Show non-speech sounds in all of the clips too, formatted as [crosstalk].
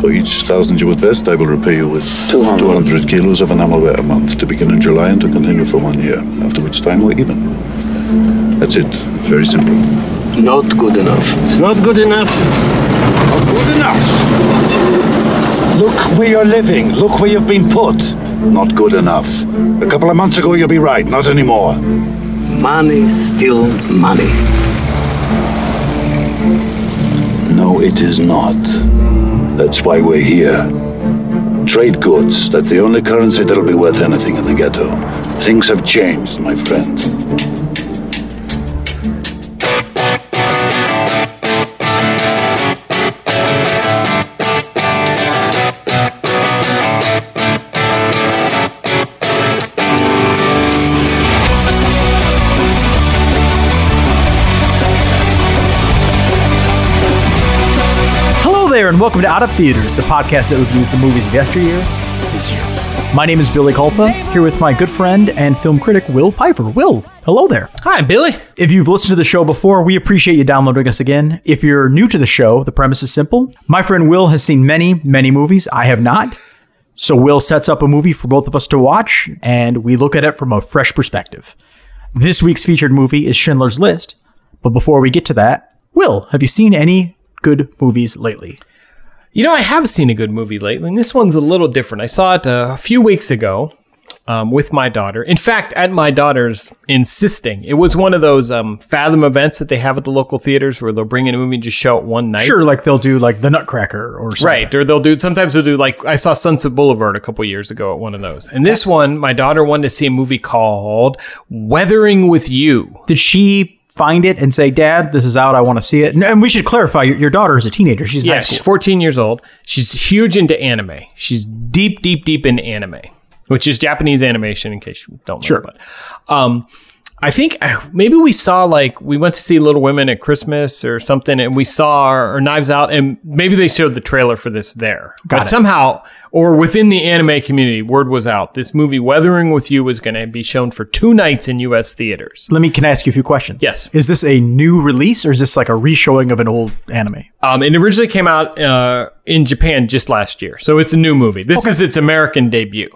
For each thousand you invest, I will repay you with 200. 200 kilos of enamelware a month to begin in July and to continue for one year, after which time we're even. That's it. It's very simple. Not good enough. It's not good enough. Not good enough. Look where you're living. Look where you've been put. Not good enough. A couple of months ago, you'll be right. Not anymore. Money, still money. No, it is not. That's why we're here. Trade goods. That's the only currency that'll be worth anything in the ghetto. Things have changed, my friend. And welcome to Out of Theaters, the podcast that reviews the movies of yesteryear this year. My name is Billy Culpa, here with my good friend and film critic Will Piper. Will, hello there. Hi, Billy. If you've listened to the show before, we appreciate you downloading us again. If you're new to the show, the premise is simple. My friend Will has seen many, many movies. I have not. So Will sets up a movie for both of us to watch, and we look at it from a fresh perspective. This week's featured movie is Schindler's List. But before we get to that, Will, have you seen any good movies lately? You know, I have seen a good movie lately, and this one's a little different. I saw it uh, a few weeks ago um, with my daughter. In fact, at my daughter's insisting, it was one of those um, Fathom events that they have at the local theaters where they'll bring in a movie and just show it one night. Sure, like they'll do like the Nutcracker or something. Right, or they'll do. Sometimes they'll do like I saw Sunset Boulevard a couple years ago at one of those, and this one, my daughter wanted to see a movie called Weathering with You. Did she find it and say, "Dad, this is out. I want to see it"? And- we should clarify: your, your daughter is a teenager. She's in Yeah, high she's 14 years old. She's huge into anime. She's deep, deep, deep into anime, which is Japanese animation, in case you don't know. Sure. But um, I think uh, maybe we saw like we went to see Little Women at Christmas or something, and we saw or Knives Out, and maybe they showed the trailer for this there. but it. somehow, or within the anime community, word was out. This movie, Weathering with You, was going to be shown for two nights in U.S. theaters. Let me can I ask you a few questions. Yes. Is this a new release or is this like a reshowing of an old anime? Um, it originally came out uh, in Japan just last year, so it's a new movie. This is its American debut.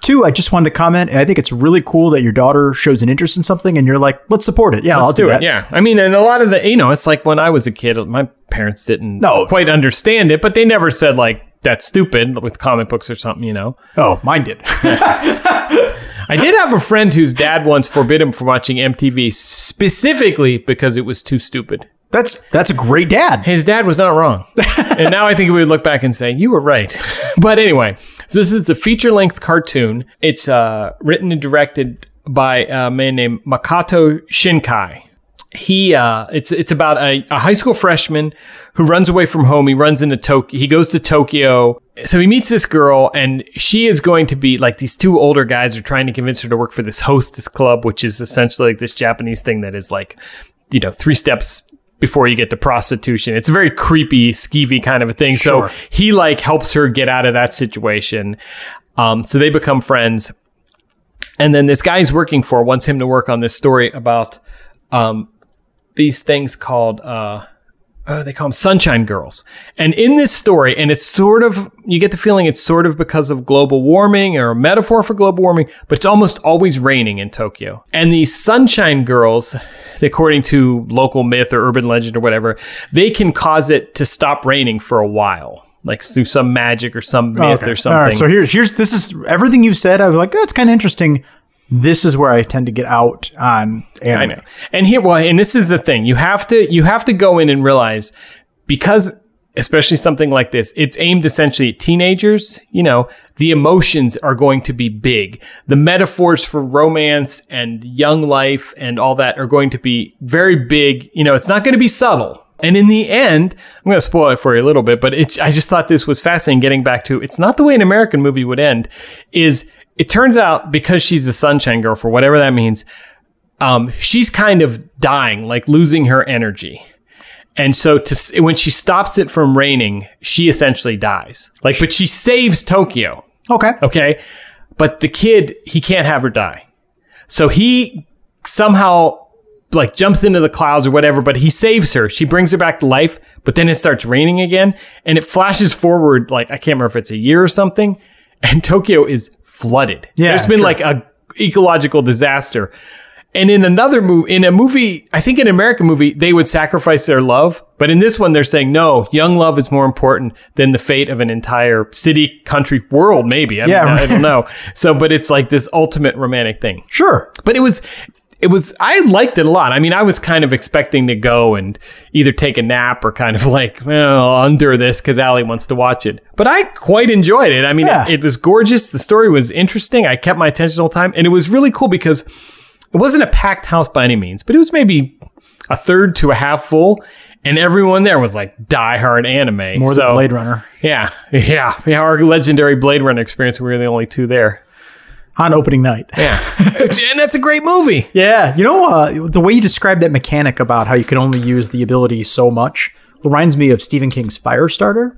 Two, I just wanted to comment. I think it's really cool that your daughter shows an interest in something, and you're like, "Let's support it." Yeah, I'll do, that. Yeah, I mean, and a lot of the, you know, it's like when I was a kid, my parents didn't No. quite understand it, but they never said like that's stupid with comic books or something, you know. Oh, mine did. [laughs] I did have a friend whose dad once forbid him from watching MTV specifically because it was too stupid. that's that's a great dad. His dad was not wrong. [laughs] and now I think we would look back and say, you were right. [laughs] but anyway, so this is a feature length cartoon. It's uh, written and directed by a man named Makoto Shinkai. He uh, it's it's about a, a high school freshman who runs away from home. He runs into Tokyo. He goes to Tokyo. So he meets this girl, and she is going to be like these two older guys are trying to convince her to work for this hostess club, which is essentially like this Japanese thing that is like, you know, three steps before you get to prostitution. It's a very creepy, skeevy kind of a thing. Sure. So he like helps her get out of that situation. Um, so they become friends. And then this guy he's working for wants him to work on this story about um, these things called uh, oh, they call them sunshine girls. And in this story, and it's sort of you get the feeling it's sort of because of global warming or a metaphor for global warming, but it's almost always raining in Tokyo. And these sunshine girls, according to local myth or urban legend or whatever, they can cause it to stop raining for a while. Like through some magic or some myth Okay. or something. All right, so here, here's this is everything you've said. I was like, that's kind of interesting. This is where I tend to get out on anime. I know. And here, well, and this is the thing: you have to you have to go in and realize because, especially something like this, it's aimed essentially at teenagers. You know, the emotions are going to be big. The metaphors for romance and young life and all that are going to be very big. You know, it's not going to be subtle. And in the end, I'm going to spoil it for you a little bit, but it's, I just thought this was fascinating getting back to it's not the way an American movie would end is it turns out because she's a sunshine girl for whatever that means, um, she's kind of dying, like losing her energy. And so to, when she stops it from raining, she essentially dies. Like, but she saves Tokyo. Okay. Okay. But the kid, he can't have her die. So he somehow like jumps into the clouds or whatever, but he saves her. She brings her back to life, but then it starts raining again and it flashes forward like I can't remember if it's a year or something and Tokyo is flooded. Yeah, There's been sure. like a ecological disaster. And in another movie, in a movie, I think in an American movie, they would sacrifice their love. But in this one, they're saying, no, young love is more important than the fate of an entire city, country, world, maybe. I Yeah, mean, I don't [laughs] know. So, but it's like this ultimate romantic thing. Sure. But it was, it was, I liked it a lot. I mean, I was kind of expecting to go and either take a nap or kind of [laughs] like, well, under this because Allie wants to watch it. But I quite enjoyed it. I mean, Yeah. it, it was gorgeous. The story was interesting. I kept my attention all the time. And it was really cool because it wasn't a packed house by any means, but it was maybe a third to a half full. And everyone there was like diehard anime. More so, than Blade Runner Yeah. [laughs] Yeah. Yeah. Our legendary Blade Runner experience, we were the only two there. On opening night. Yeah. [laughs] and that's a great movie. Yeah, you know uh, the way you described that mechanic about how you can only use the ability so much reminds me of Stephen King's Firestarter.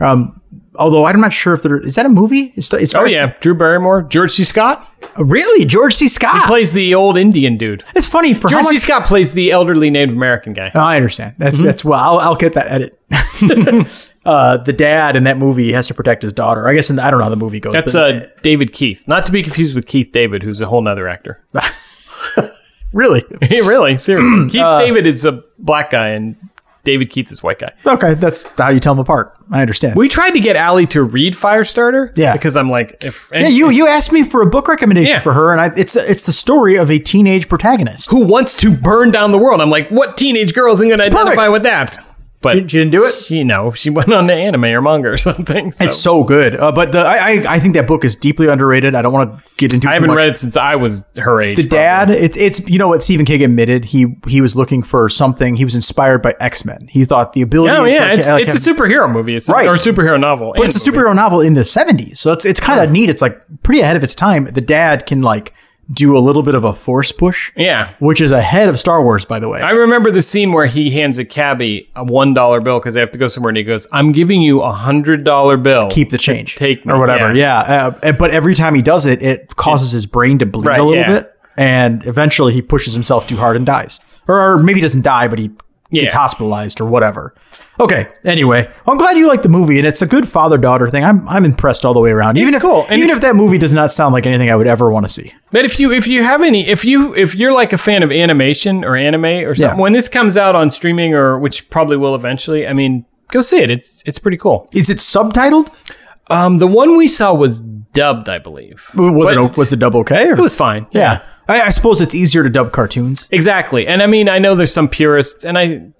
Um, although I'm not sure if there is that a movie. It's, it's Oh yeah, Drew Barrymore, George C. Scott really George C. Scott. He plays the old Indian dude. it's funny for George how C. Scott plays the elderly Native American guy. Oh, I understand. That's Mm-hmm. that's well. I'll, I'll get that edit. [laughs] uh, the dad in that movie has to protect his daughter. I guess in, I don't know how the movie goes. That's but- uh, David Keith, not to be confused with Keith David, who's a whole nother actor. [laughs] really [laughs] really, seriously. [clears throat] Keith Uh, David is a black guy, and David Keith is a white guy. okay. That's how you tell them apart. I understand. We tried to get Allie to read Firestarter. Yeah. because I'm like, if yeah, you you asked me for a book recommendation Yeah. for her, and I, it's it's the story of a teenage protagonist. who wants to burn down the world? I'm like, what teenage girl isn't going to identify with that? But She- she didn't do it? She no, she went on to anime or manga or [laughs] something. So. It's so good, uh, but the, I, I I think that book is deeply underrated. I don't want to get into. It. I haven't read it since I was her age. The dad, it's it's you know what Stephen King admitted he he was looking for something. He was inspired by X Men. He thought the ability. Oh yeah, it's, like it's have- a superhero movie. It's Right. or a superhero novel. but it's a superhero novel in the seventies, so it's it's kind of neat. It's like pretty ahead of its time. The dad can like do a little bit of a force push, Yeah. which is ahead of Star Wars, by the way. I remember the scene where he hands a cabbie a one dollar bill because they have to go somewhere, and he goes, "I'm giving you a hundred dollar bill. Keep the change, take me." or whatever. Yeah, Uh, but every time he does it, it causes his brain to bleed Right, a little yeah. bit, and eventually he pushes himself too hard and dies, or, or maybe he doesn't die, but he gets hospitalized or whatever. Okay. Anyway, I'm glad you like the movie, and it's a good father daughter thing. I'm I'm impressed all the way around. Even It's if cool. Even if- if, that movie does not sound like anything I would ever want to see. But if you if you have any if you if you're like a fan of animation or anime or something, Yeah. when this comes out on streaming or which probably will eventually, I mean, go see it. It's it's pretty cool. Is it subtitled? Um, the one we saw was dubbed, I believe. Was But it was it dub okay? Or? It was fine. yeah. I, I suppose it's easier to dub cartoons. Exactly. And I mean, I know there's some purists, and I,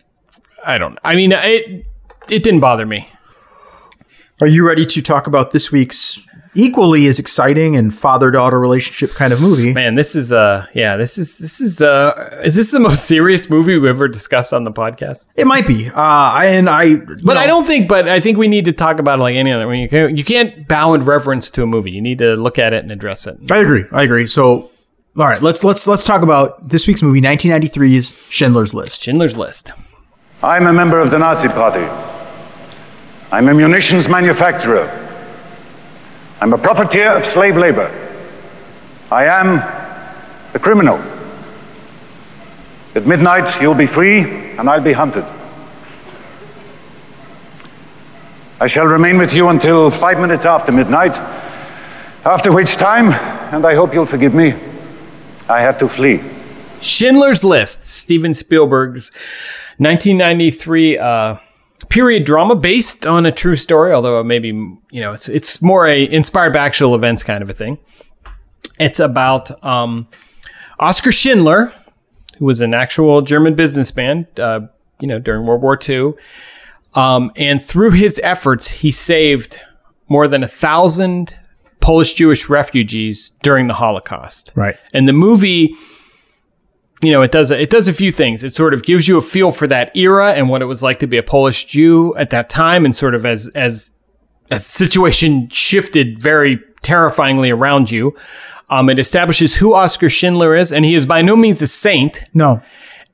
I don't. I mean, it it didn't bother me. Are you ready to talk about this week's equally as exciting and father daughter relationship kind of movie? Man, this is uh, yeah, this is this is uh, is this the most [laughs] serious movie we've ever discussed on the podcast? It might be. Uh, I- and I, But I don't think. But I think we need to talk about it like any other. I mean, you can't you can't bow in reverence to a movie. You need to look at it and address it. I agree. I agree. So, all right, let's let's let's talk about this week's movie, 1993's Schindler's List. Schindler's List. I'm a member of the Nazi Party. I'm a munitions manufacturer. I'm a profiteer of slave labor. I am a criminal. At midnight, you'll be free and I'll be hunted. I shall remain with you until five minutes after midnight, after which time, and I hope you'll forgive me, I have to flee. Schindler's List, Steven Spielberg's 1993 uh, period drama based on a true story, although maybe you know it's it's more a inspired by actual events kind of a thing. It's about um, Oscar Schindler, who was an actual German businessman, uh, you know, during World War II, um, and through his efforts, he saved more than a thousand Polish Jewish refugees during the Holocaust. Right. And the movie you know, it does it does a few things. It sort of gives you a feel for that era and what it was like to be a Polish Jew at that time, and sort of as as as situation shifted very terrifyingly around you. Um, it establishes who Oscar Schindler is, and he is by no means a saint. No.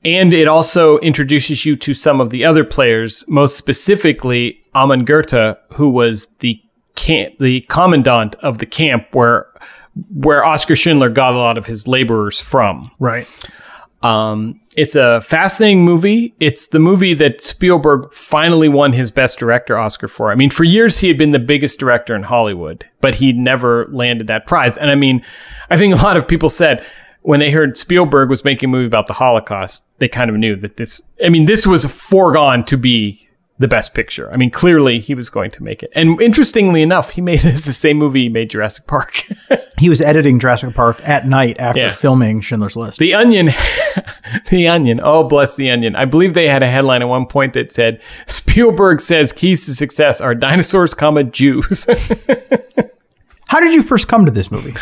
And it also introduces you to some of the other players, most specifically Amon Goeth, who was the camp, the commandant of the camp where where Oscar Schindler got a lot of his laborers from. Right. Um, it's a fascinating movie. It's the movie that Spielberg finally won his Best Director Oscar for. I mean, for years he had been the biggest director in Hollywood, but he never landed that prize. And I mean, I think a lot of people said when they heard Spielberg was making a movie about the Holocaust, they kind of knew that this, I mean, this was foregone to be the best picture. I mean, clearly he was going to make it. And interestingly enough, he made [laughs] this the same movie he made Jurassic Park. [laughs] He was editing Jurassic Park at night after Yeah. filming Schindler's List. the Onion, [laughs] the Onion. Oh, bless the Onion. I believe they had a headline at one point that said Spielberg says keys to success are dinosaurs, comma Jews. How did you first come to this movie?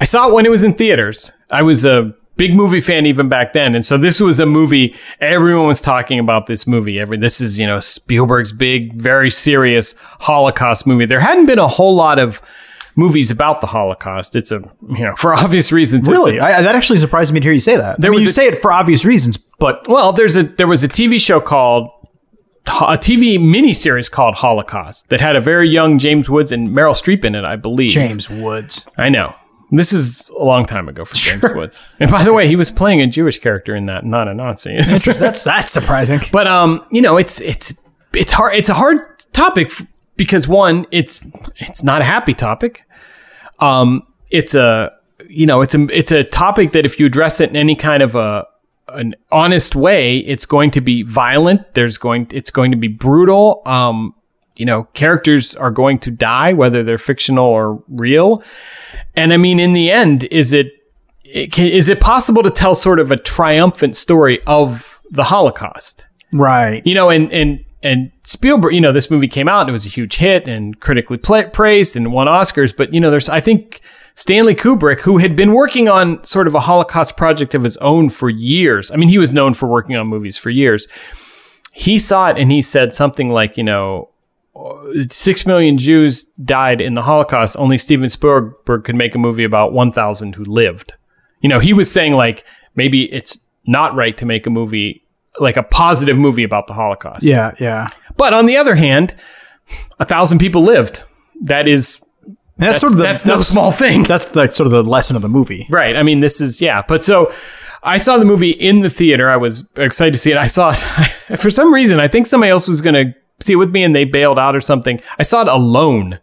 I saw it when it was in theaters. I was a big movie fan even back then, and so this was a movie. Everyone was talking about this movie. Every this is you know Spielberg's big, very serious Holocaust movie. There hadn't been a whole lot of movies about the Holocaust. It's a you know [laughs] for obvious reasons. Really, I, that actually surprised me to hear you say that. There I mean, was you a- say it for obvious reasons, but Well, there's a there was a TV show called a TV miniseries called Holocaust that had a very young James Woods and Meryl Streep in it, I believe. James Woods. I know. This is a long time ago for James Woods. And by the way, he was playing a Jewish character in that, not a Nazi. [laughs] that's that's surprising. but um, you know, it's it's it's hard it's a hard topic because one, it's it's not a happy topic. Um, it's a you know, it's a it's a topic that if you address it in any kind of a an honest way, it's going to be violent. There's going it's going to be brutal. Um, you know, characters are going to die, whether they're fictional or real. And I mean, in the end, is it, it can, is it possible to tell sort of a triumphant story of the Holocaust? Right. You know, and and and Spielberg, you know, this movie came out and it was a huge hit and critically pla praised and won Oscars. But you know, there's I think Stanley Kubrick, who had been working on sort of a Holocaust project of his own for years. I mean, he was known for working on movies for years. He saw it and he said something like, you know, six million Jews died in the Holocaust. Only Steven Spielberg could make a movie about 1,000 who lived. You know, he was saying like maybe it's not right to make a movie like a positive movie about the Holocaust. yeah, yeah. But on the other hand, a thousand people lived. That is That's, that's, sort of the, that's no small thing. That's like sort of the lesson of the movie. Right. I mean, this is yeah. But so I saw the movie in the theater. I was excited to see it. I saw it [laughs] for some reason. I think somebody else was going to see it with me, and they bailed out or something. I saw it alone.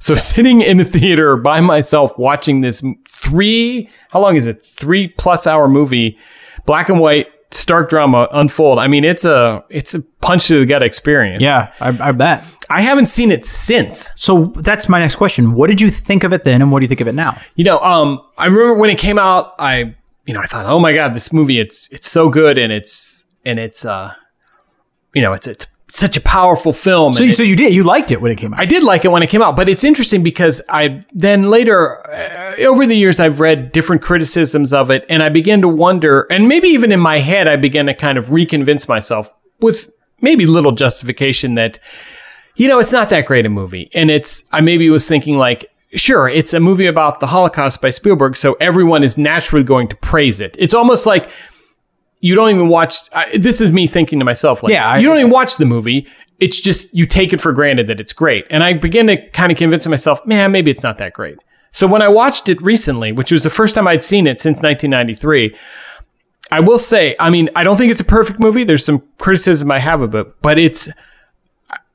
So [laughs] sitting in the theater by myself watching this three how long is it three plus hour movie, black and white stark drama unfold. I mean, it's a it's a punch to the gut experience. Yeah, I, I bet. I haven't seen it since. So that's my next question. What did you think of it then, and what do you think of it now? You know, um, I remember when it came out, I, you know, I thought, oh my god, this movie, it's it's so good, and it's and it's, uh, you know, it's it's such a powerful film. So, you, it- so you did you liked it when it came out? I did like it when it came out, but it's interesting because I then later, uh, over the years, I've read different criticisms of it, and I began to wonder, and maybe even in my head, I began to kind of reconvince myself with maybe little justification that, you know, it's not that great a movie, and it's I maybe was thinking like. Sure, it's a movie about the Holocaust by Spielberg, so everyone is naturally going to praise it. It's almost like you don't even watch. I, this is me thinking to myself, like, Yeah, I- you don't even watch the movie. It's just you take it for granted that it's great. And I begin to kind of convince myself, man, maybe it's not that great. So when I watched it recently, which was the first time I'd seen it since 1993, I will say, I mean, I don't think it's a perfect movie. There's some criticism I have of it, but it's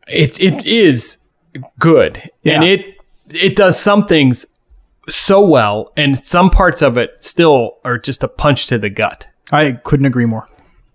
it it is good, and it it does some things so well, and some parts of it still are just a punch to the gut. I couldn't agree more.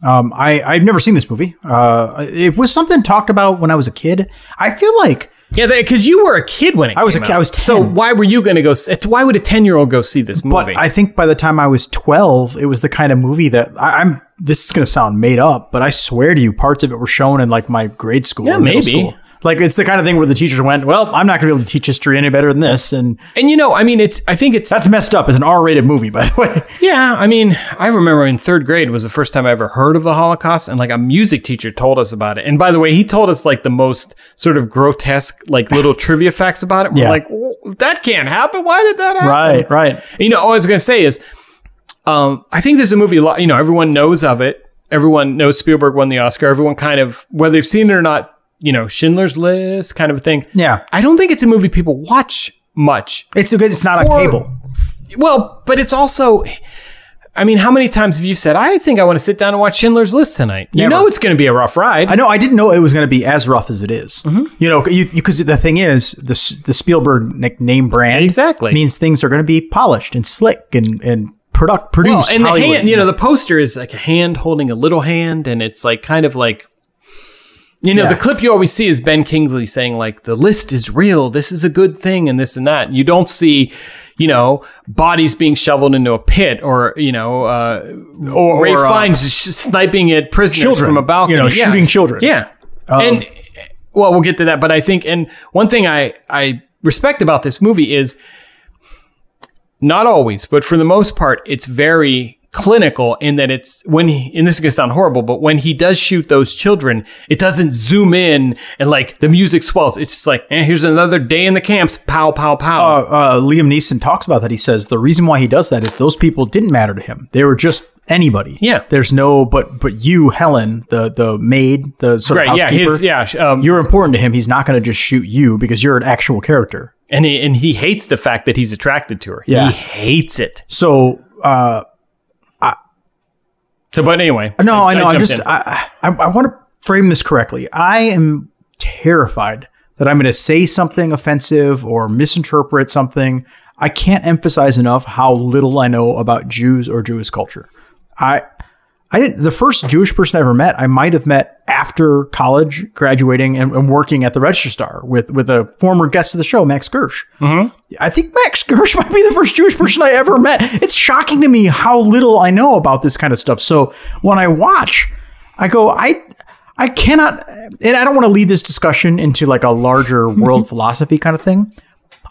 Um, I I've never seen this movie. Uh, it was something talked about when I was a kid. I feel like Yeah, because you were a kid when it. I was a kid- out. I was 10. So why were you going to go? Why would a ten year old go see this movie? But? I think by the time I was 12, it was the kind of movie that I, I'm. This is going to sound made up, but I swear to you, parts of it were shown in like my grade school. Yeah, maybe. School. Like it's the kind of thing where the teachers went, "Well, I'm not going to be able to teach history any better than this," and and you know, I mean, it's. I think it's. that's messed up. It's an R-rated movie, by the way. yeah, I mean, I remember in third grade was the first time I ever heard of the Holocaust, and like a music teacher told us about it. And by the way, he told us like the most sort of grotesque, like little [laughs] trivia facts about it. We're Yeah. like, well, that can't happen. Why did that happen? Right, right. And, You know, all I was going to say is, um, I think there's a movie. a lot- You know, everyone knows of it. Everyone knows Spielberg won the Oscar. Everyone kind of, whether they've seen it or not, you know, Schindler's List kind of a thing. Yeah. I don't think it's a movie people watch much. It's because it's not For- a cable. Well, but it's also I mean, how many times have you said, I think I want to sit down and watch Schindler's List tonight? You know it's going to be a rough ride. I know. I didn't know it was going to be as rough as it is. Mm-hmm. You know, because the thing is, the the Spielberg name brand Exactly. means things are going to be polished and slick and and product produced. Well, produced. and the hand, you know, the poster is like a hand holding a little hand, and it's like kind of like, you know, Yeah. the clip you always see is Ben Kingsley saying like, "The list is real. This is a good thing," and this and that. You don't see, you know, bodies being shoveled into a pit, or you know, uh, or Ray or, uh, Fiennes sh- sniping at prisoners children, from a balcony, you know, Yeah. shooting children. Yeah, and well, we'll get to that, but I think, and one thing I I respect about this movie is not always, but for the most part, it's very clinical in that it's when he, and this is going to sound horrible, but when he does shoot those children, it doesn't zoom in and like the music swells. It's just like, eh, here's another day in the camps. Pow, pow, pow. uh, uh, Liam Neeson talks about that. He says the reason why he does that is those people didn't matter to him. They were just anybody. Yeah. There's no, but but you, Helen, the the maid, the sort of right. Yeah. His, yeah. Um, You're important to him. He's not going to just shoot you because you're an actual character. and he, and he hates the fact that he's attracted to her. Yeah. He hates it. So, uh, So, but anyway. no, I, know. I'm just, in. I, I, I want to frame this correctly. I am terrified that I'm going to say something offensive or misinterpret something. I can't emphasize enough how little I know about Jews or Jewish culture. I, I didn't. The first Jewish person I ever met, I might have met after college, graduating and, and working at the Register Star with with a former guest of the show, Max Gersh. Mm-hmm. I think Max Gersh [laughs] might be the first Jewish person I ever met. It's shocking to me how little I know about this kind of stuff. So when I watch, I go, I. I cannot, and I don't want to lead this discussion into like a larger world philosophy kind of thing.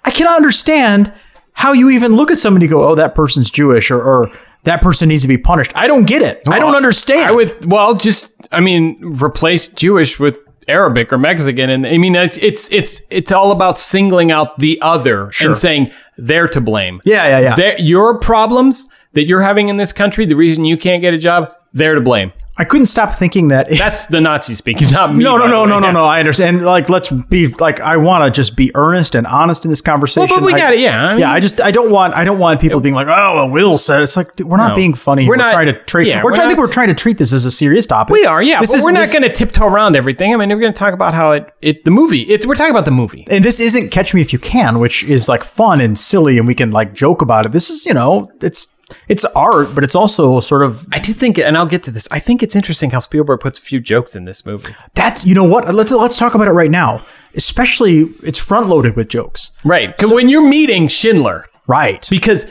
I cannot understand how you even look at somebody and go, oh, that person's Jewish or, or that person needs to be punished. I don't get it. I don't understand. I would, well, just, I mean, replace Jewish with Arabic or Mexican. And I mean, it's, it's, it's, it's all about singling out the other and saying they're to blame. Yeah, yeah, yeah. They're, your problems that you're having in this country, the reason you can't get a job, they're to blame. I couldn't stop thinking that. If, That's the Nazi speaking, not me. no, no, no, no, no, no. I understand. Like, let's be like, I want to just be earnest and honest in this conversation. Well, but we I- got it. Yeah. I mean, yeah, I just I don't want I don't want people being like, oh, well, Will said it's like dude, we're not No. being funny. We're We're, not- trying to treat. yeah, we're, we're trying. I think we're trying to treat this as a serious topic. we are. Yeah. This but is- we're not going to tiptoe around everything. I mean, we're going to talk about how it, it the movie, it's, we're talking about the movie. and this isn't Catch Me If You Can, which is like fun and silly, and we can like joke about it. This is you know, it's it's art, but it's also sort of I do think, and I'll get to this. I think it's interesting how Spielberg puts a few jokes in this movie. that's you know what. Let's let's talk about it right now. Especially, it's front loaded with jokes. Right. Because when you're meeting Schindler, Right. because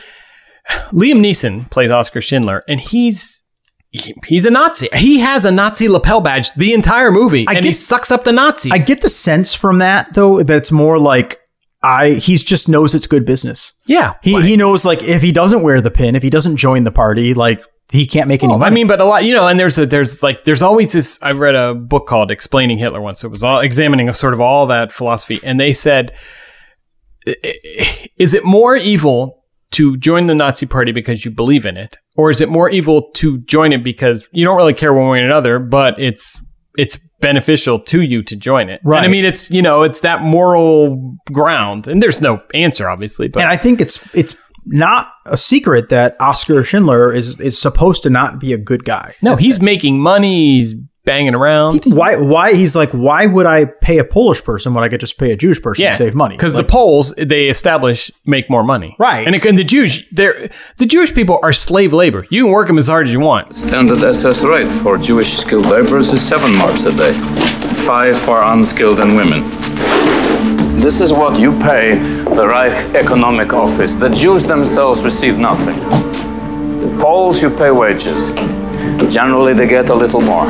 Liam Neeson plays Oscar Schindler, and he's he- he's a Nazi. He has a Nazi lapel badge the entire movie, and he sucks up the Nazis. I get the sense from that though that it's more like I he's just knows it's good business. yeah. He he knows like if he doesn't wear the pin, if he doesn't join the party, like he can't make any I money. I mean, but a lot, you know, and there's a, there's like, there's always this. I read a book called Explaining Hitler once. It was all examining a sort of all that philosophy. And they said, is it more evil to join the Nazi party because you believe in it? Or is it more evil to join it because you don't really care one way or another, but it's, it's beneficial to you to join it. And I mean, it's, you know, it's that moral ground. And there's no answer, obviously, but and I think it's it's not a secret that Oscar Schindler is is supposed to not be a good guy. no, he's making money. He's banging around. Why why he's like why would I pay a Polish person when I could just pay a Jewish person and save money? because Like, the Poles they establish make more money, Right. And, and the Jews, they're the Jewish people are slave labor. You can work them as hard as you want. Standard SS rate for Jewish skilled laborers is seven marks a day, five for unskilled and women. This is what you pay the Reich Economic Office. The Jews themselves receive nothing. The Poles, you pay wages. Generally, they get a little more.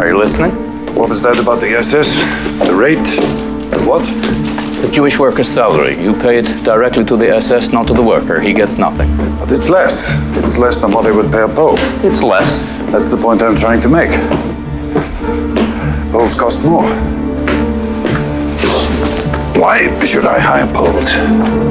Are you listening? What was that about the SS? The rate? The what? The Jewish worker's salary. You pay it directly to the SS, not to the worker. He gets nothing. But it's less. It's less than what they would pay a Pole. It's less. That's the point I'm trying to make. Poles cost more. Why should I hire Poles?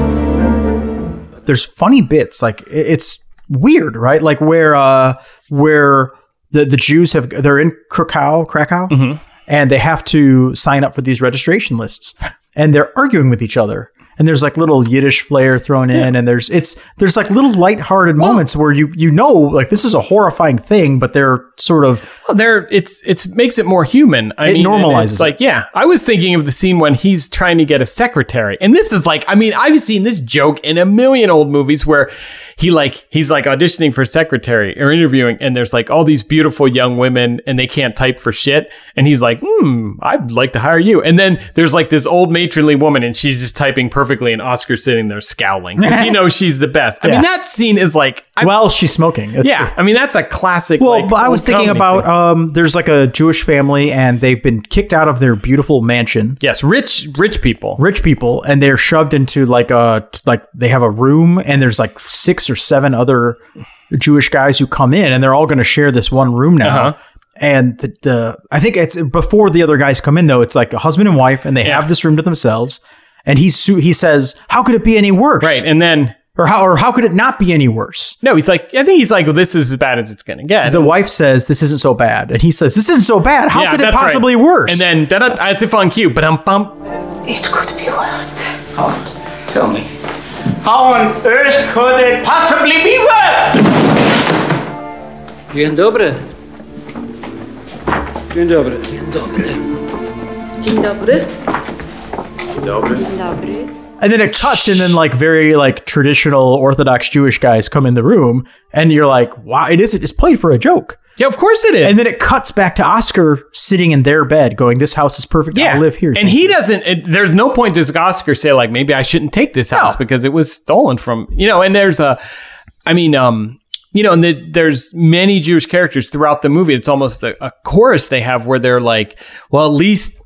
there's funny bits like it's weird, right? Like where uh where the the Jews have they're in Krakow, Krakow, Mm-hmm. and they have to sign up for these registration lists, and they're arguing with each other. And there's like little Yiddish flair thrown in, and there's it's there's like little lighthearted moments where you you know like this is a horrifying thing, but they're sort of Well, there it's it's makes it more human. I It mean, normalizes It's it. like yeah, I was thinking of the scene when he's trying to get a secretary, and this is like I mean I've seen this joke in a million old movies where he like he's like auditioning for secretary or interviewing, and there's like all these beautiful young women, and they can't type for shit, and he's like, hmm, I'd like to hire you, and then there's like this old matronly woman, and she's just typing perfectly, and Oscar's sitting there scowling because he [laughs] knows she's the best. I Yeah. mean that scene is like I, while she's smoking. It's yeah, I mean that's a classic. Well, like, but I was thinking about um, there's like a Jewish family and they've been kicked out of their beautiful mansion. Yes, rich rich people. Rich people, and they're shoved into like a like they have a room, and there's like six or seven other Jewish guys who come in, and they're all going to share this one room now. Uh-huh. And the, the I think it's before the other guys come in though. It's like a husband and wife, and they Yeah. have this room to themselves. And he's su- he says, "How could it be any worse?" Right, and then Or how or how could it not be any worse? no, he's like, I think he's like, well, this is as bad as it's gonna get. The wife says, "This isn't so bad," and he says, "This isn't so bad. How Yeah, could it that's right. possibly worse?" And then da as if on cue, but um bump. It could be worse. Oh, Tell me, how on earth could it possibly be worse? Dzień dobry. Dzień dobry. Dzień dobry. Dzień dobry. And then it cuts, and then like very like traditional Orthodox Jewish guys come in the room, and you're like, "Wow, it is. It's played for a joke." Yeah, of course it is. And then it cuts back to Oscar sitting in their bed, going, "This house is perfect. yeah, I'll live here." And he doesn't. It, there's no point does Oscar say like maybe I shouldn't take this house because it was stolen from you know. And there's a, I mean, um, you know, and the, there's many Jewish characters throughout the movie. It's almost a, a chorus they have where they're like, well, at least,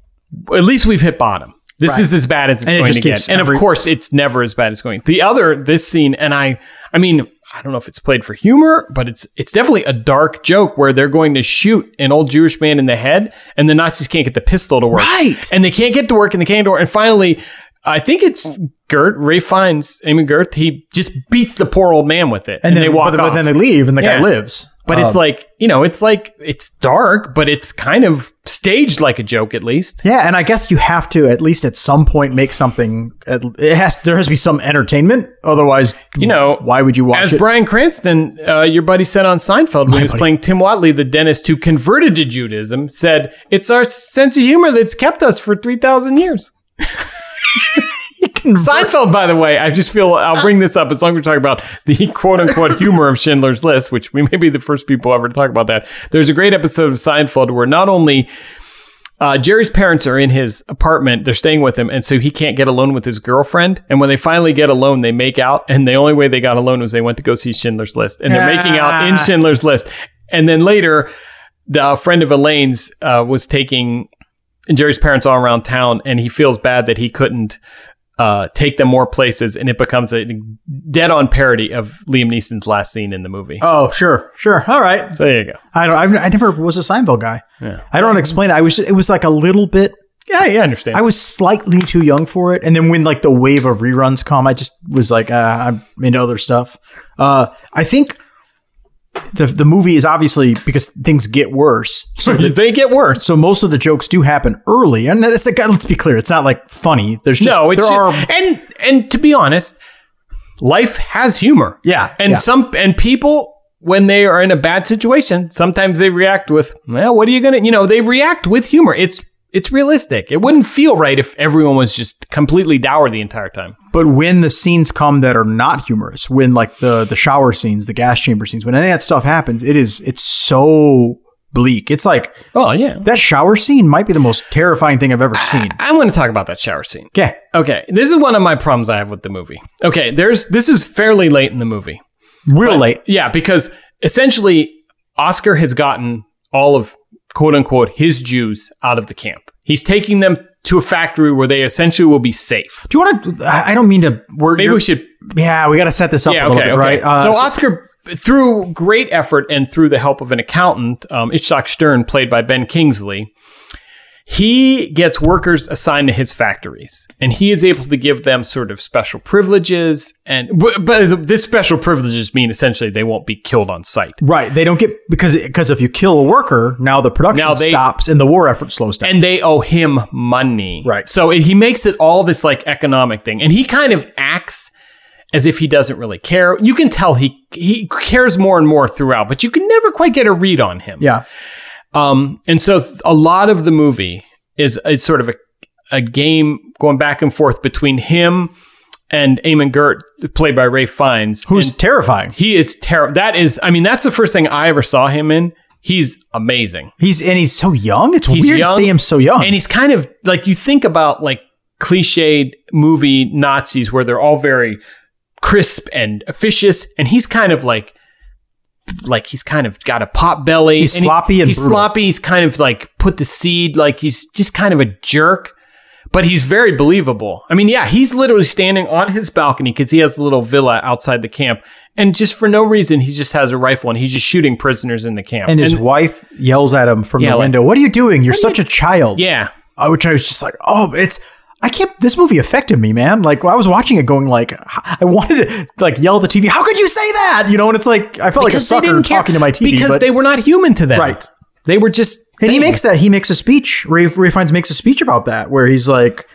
at least we've hit bottom. This Right. is as bad as it's And it going just to get. keeps And of course, it's never as bad as going. The other, this scene, and I, I mean, I don't know if it's played for humor, but it's it's definitely a dark joke where they're going to shoot an old Jewish man in the head, and the Nazis can't get the pistol to work, Right. And they can't get to work, and they can't to work, and finally. I think it's Goeth, Ralph Fiennes Amon Goeth. He just beats the poor old man with it, and, and then they walk but, off. but then they leave, and the guy lives. But it's Um, like you know, it's like it's dark, but it's kind of staged like a joke at least. yeah, and I guess you have to at least at some point make something. It has there has to be some entertainment, otherwise, You know, why would you watch it? As it? Bryan Cranston, uh, your buddy said on Seinfeld when he was buddy. playing Tim Whatley, the dentist who converted to Judaism, said it's our sense of humor that's kept us for three thousand years. [laughs] Seinfeld, by the way, I just feel I'll bring this up as long as we're talking about the quote unquote humor of Schindler's List, which we may be the first people ever to talk about that. There's a great episode of Seinfeld where not only uh, Jerry's parents are in his apartment. They're staying with him. And so he can't get alone with his girlfriend. And when they finally get alone, they make out. And the only way they got alone was they went to go see Schindler's List. And they're making out in Ah. Schindler's List. And then later, the a friend of Elaine's uh, was taking Jerry's parents all around town. And he feels bad that he couldn't uh, take them more places. And it becomes a dead on parody of Liam Neeson's last scene in the movie. oh, sure, sure, all right. So there you go. I don't. I, I never was a Seinfeld guy. Yeah. I don't explain it. I was. It was like a little bit. Yeah, yeah, I understand. I was slightly too young for it, and then when like the wave of reruns come, I just was like, uh, I'm into other stuff. Uh, I think the the movie is obviously because things get worse. So the- [laughs] they get worse. so most of the jokes do happen early, and that's like let's be clear, it's not like funny. There's just no, there are and and to be honest, life has humor. Yeah, and yeah. some and people when they are in a bad situation, sometimes they react with, well, what are you gonna, you know, they react with humor. It's it's realistic. It wouldn't feel right if everyone was just completely dour the entire time. But when the scenes come that are not humorous, when like the the shower scenes, the gas chamber scenes, when any of that stuff happens, it is it's so bleak. It's like Oh yeah. that shower scene might be the most terrifying thing I've ever seen. I'm going to talk about that shower scene. Okay. Okay, this is one of my problems I have with the movie. Okay, there's this is fairly late in the movie. Real late. Yeah, because essentially Oscar has gotten all of quote unquote his Jews out of the camp. He's taking them to a factory where they essentially will be safe. Do you want to? I don't mean to. We're, Maybe we should. Yeah, we got to set this up Yeah, a little okay, bit, okay. right? Uh, so Oscar, through great effort and through the help of an accountant, um, Itzhak Stern, played by Ben Kingsley, he gets workers assigned to his factories and he is able to give them sort of special privileges and but this special privileges mean essentially they won't be killed on site. Right they don't get because because if you kill a worker now the production Now they- stops and the war effort slows down. And they owe him money. Right. so he makes it all this like economic thing and he kind of acts as if he doesn't really care. You can tell he he cares more and more throughout but you can never quite get a read on him. Yeah Um, and so th- a lot of the movie is, is sort of a, a game going back and forth between him and Amon Goeth, played by Ralph Fiennes. who's And terrifying he is terrible. That is, I mean, that's the first thing I ever saw him in. He's amazing. he's and he's so young it's He's weird young, to see him so young And he's kind of like, you think about like cliched movie Nazis where they're all very crisp and officious. And he's kind of like, like he's kind of got a pot belly. He's and sloppy and he's brutal. sloppy. He's kind of like put the seed. Like he's just kind of a jerk, but he's very believable. I mean, yeah, he's literally standing on his balcony because he has a little villa outside the camp, and just for no reason, he just has a rifle and he's just shooting prisoners in the camp. and his wife yells at him from Yeah, the like, window what are you doing you're such a child yeah, Uh, which I was just like, oh, it's. I can't. This movie affected me, man. Like I was watching it, going like, I wanted to like yell at the TV. How could you say that? You know, and it's like I felt like a Because sucker talking to my TV. because but, they were not human to them. Right. They were just. and he makes that. He makes a speech. Ray, Ralph Fiennes makes a speech about that, where he's like,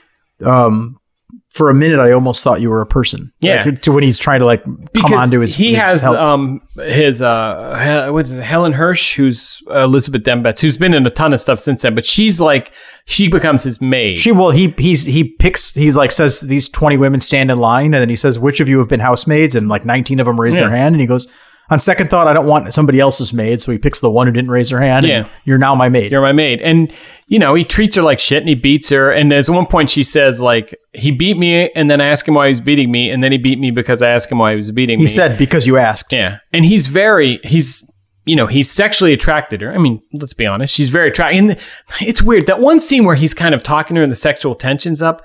um, for a minute, I almost thought you were a person. Yeah. Like, to when he's trying to like come onto his. he his has help. um his uh what is it, Helen Hirsch who's Elizabeth Dembetz who's been in a ton of stuff since then but she's like she becomes his maid She well he he's he picks he's like says these 20 women stand in line and then he says which of you have been housemaids and like 19 of them raise their hand and he goes on second thought I don't want somebody else's maid so he picks the one who didn't raise her hand and Yeah. you're now my maid. You're my maid. And you know he treats her like shit and he beats her. And there's one point she says like he beat me and then I asked him why he was beating me and then he beat me because I asked him why he was beating he me. He said because you asked. Yeah. And he's very he's you know he's sexually attracted to her. I mean let's be honest she's very attractive and it's weird that one scene where he's kind of talking to her and the sexual tension's up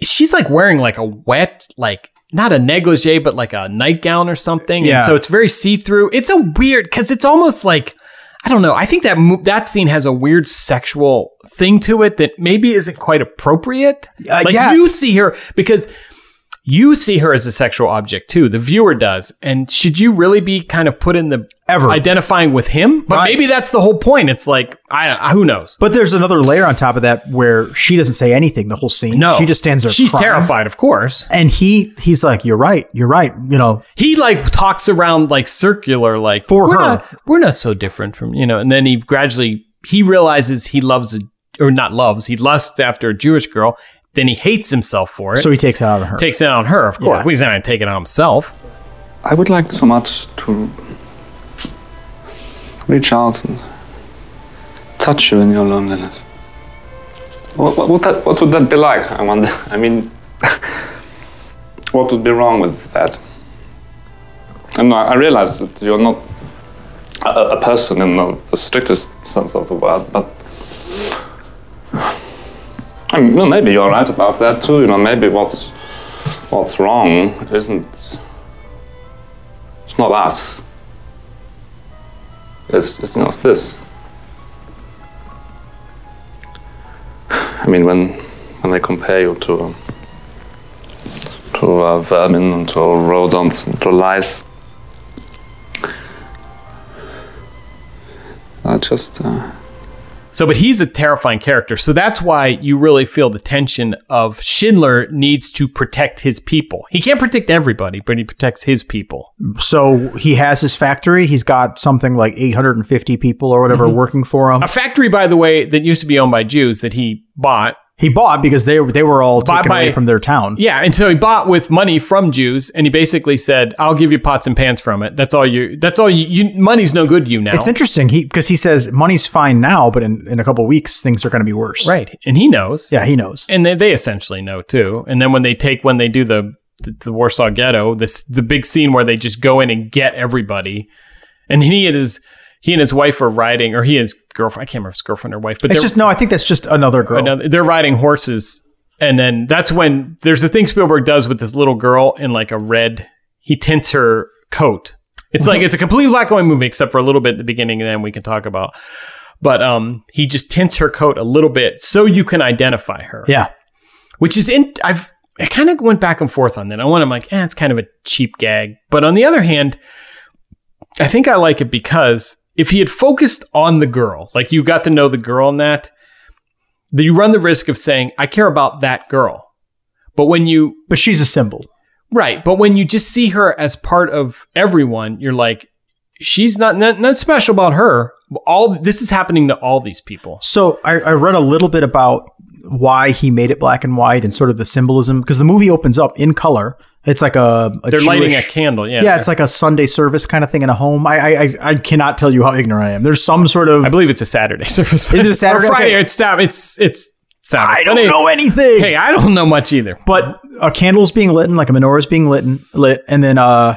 she's like wearing like a wet like not a negligee but like a nightgown or something Yeah. and so it's very see-through it's a weird because it's almost like i don't know i think that mo- that scene has a weird sexual thing to it that maybe isn't quite appropriate Uh, like yeah. you see her because you see her as a sexual object too the viewer does and should you really be kind of put in the Ever. identifying with him but Right. maybe that's the whole point it's like i who knows but there's another layer on top of that where she doesn't say anything the whole scene no she just stands there she's crying. terrified of course and he he's like you're right you're right you know he like talks around like circular like For we're her. not we're not so different from you know and then he gradually he realizes he loves a or not loves he lusts after a jewish girl then he hates himself for it so he takes it out of her takes it on her of course Yeah. he's not gonna take it on himself I would like so much to reach out and touch you in your loneliness. What, what, what, that, what would that be like? I wonder. [laughs] I mean, [laughs] what would be wrong with that? And I, I realize that you're not a, a person in the, the strictest sense of the word, but I mean, well, maybe you're right about that too. You know, maybe what's what's wrong isn't it's not us. It's, it's you know it's this. I mean, when when they compare you to to uh, vermin and to rodents and to lice, I just. Uh, So, but he's a terrifying character. So that's why you really feel the tension of Schindler needs to protect his people. He can't protect everybody, but he protects his people. so he has his factory he's got something like 850 people or whatever Mhm. working for him A factory, by the way, that used to be owned by Jews that he bought. He bought because they they were all Bought taken away from their town Yeah, and so he bought with money from Jews, and he basically said, "I'll give you pots and pans from it. That's all you. That's all you. you money's no good to you now." It's interesting he because he says money's fine now, but in, in a couple weeks things are going to be worse. right, and he knows. Yeah, he knows. and they, they essentially know too. And then when they take when they do the the, the Warsaw Ghetto, this the big scene where they just go in and get everybody, and he and his he and his wife are riding, or he his girlfriend. I can't remember if it's girlfriend or wife, but It's just no. I think that's just another girl. another, they're riding horses, and then that's when there's a thing Spielberg does with this little girl in like a red. He tints her coat. It's like it's a completely black and white movie except for a little bit at the beginning, and then we can talk about. but um, he just tints her coat a little bit so you can identify her. Yeah. which is in. I've I kind of went back and forth on that. On one, I'm like, eh, it's kind of a cheap gag, but on the other hand, I think I like it because if he had focused on the girl, like you got to know the girl in that, then you run the risk of saying, I care about that girl. But when you But she's a symbol. Right. But when you just see her as part of everyone, you're like, she's not nothing nothing special about her. All this is happening to all these people. So I, I read a little bit about why he made it black and white and sort of the symbolism because the movie opens up in color. It's like a, a They're lighting a candle. Yeah. Yeah, it's like a Sunday service kind of thing in a home. I, I I- I cannot tell you how ignorant I am. There's some sort of I believe it's a Saturday [laughs] service. Is it a Saturday? Or Friday. Okay. It's It's it's Sabbath. I don't know anything. Hey, I don't know much either. but a candle's being lit, and like a menorah's being lit, and, lit, and then uh,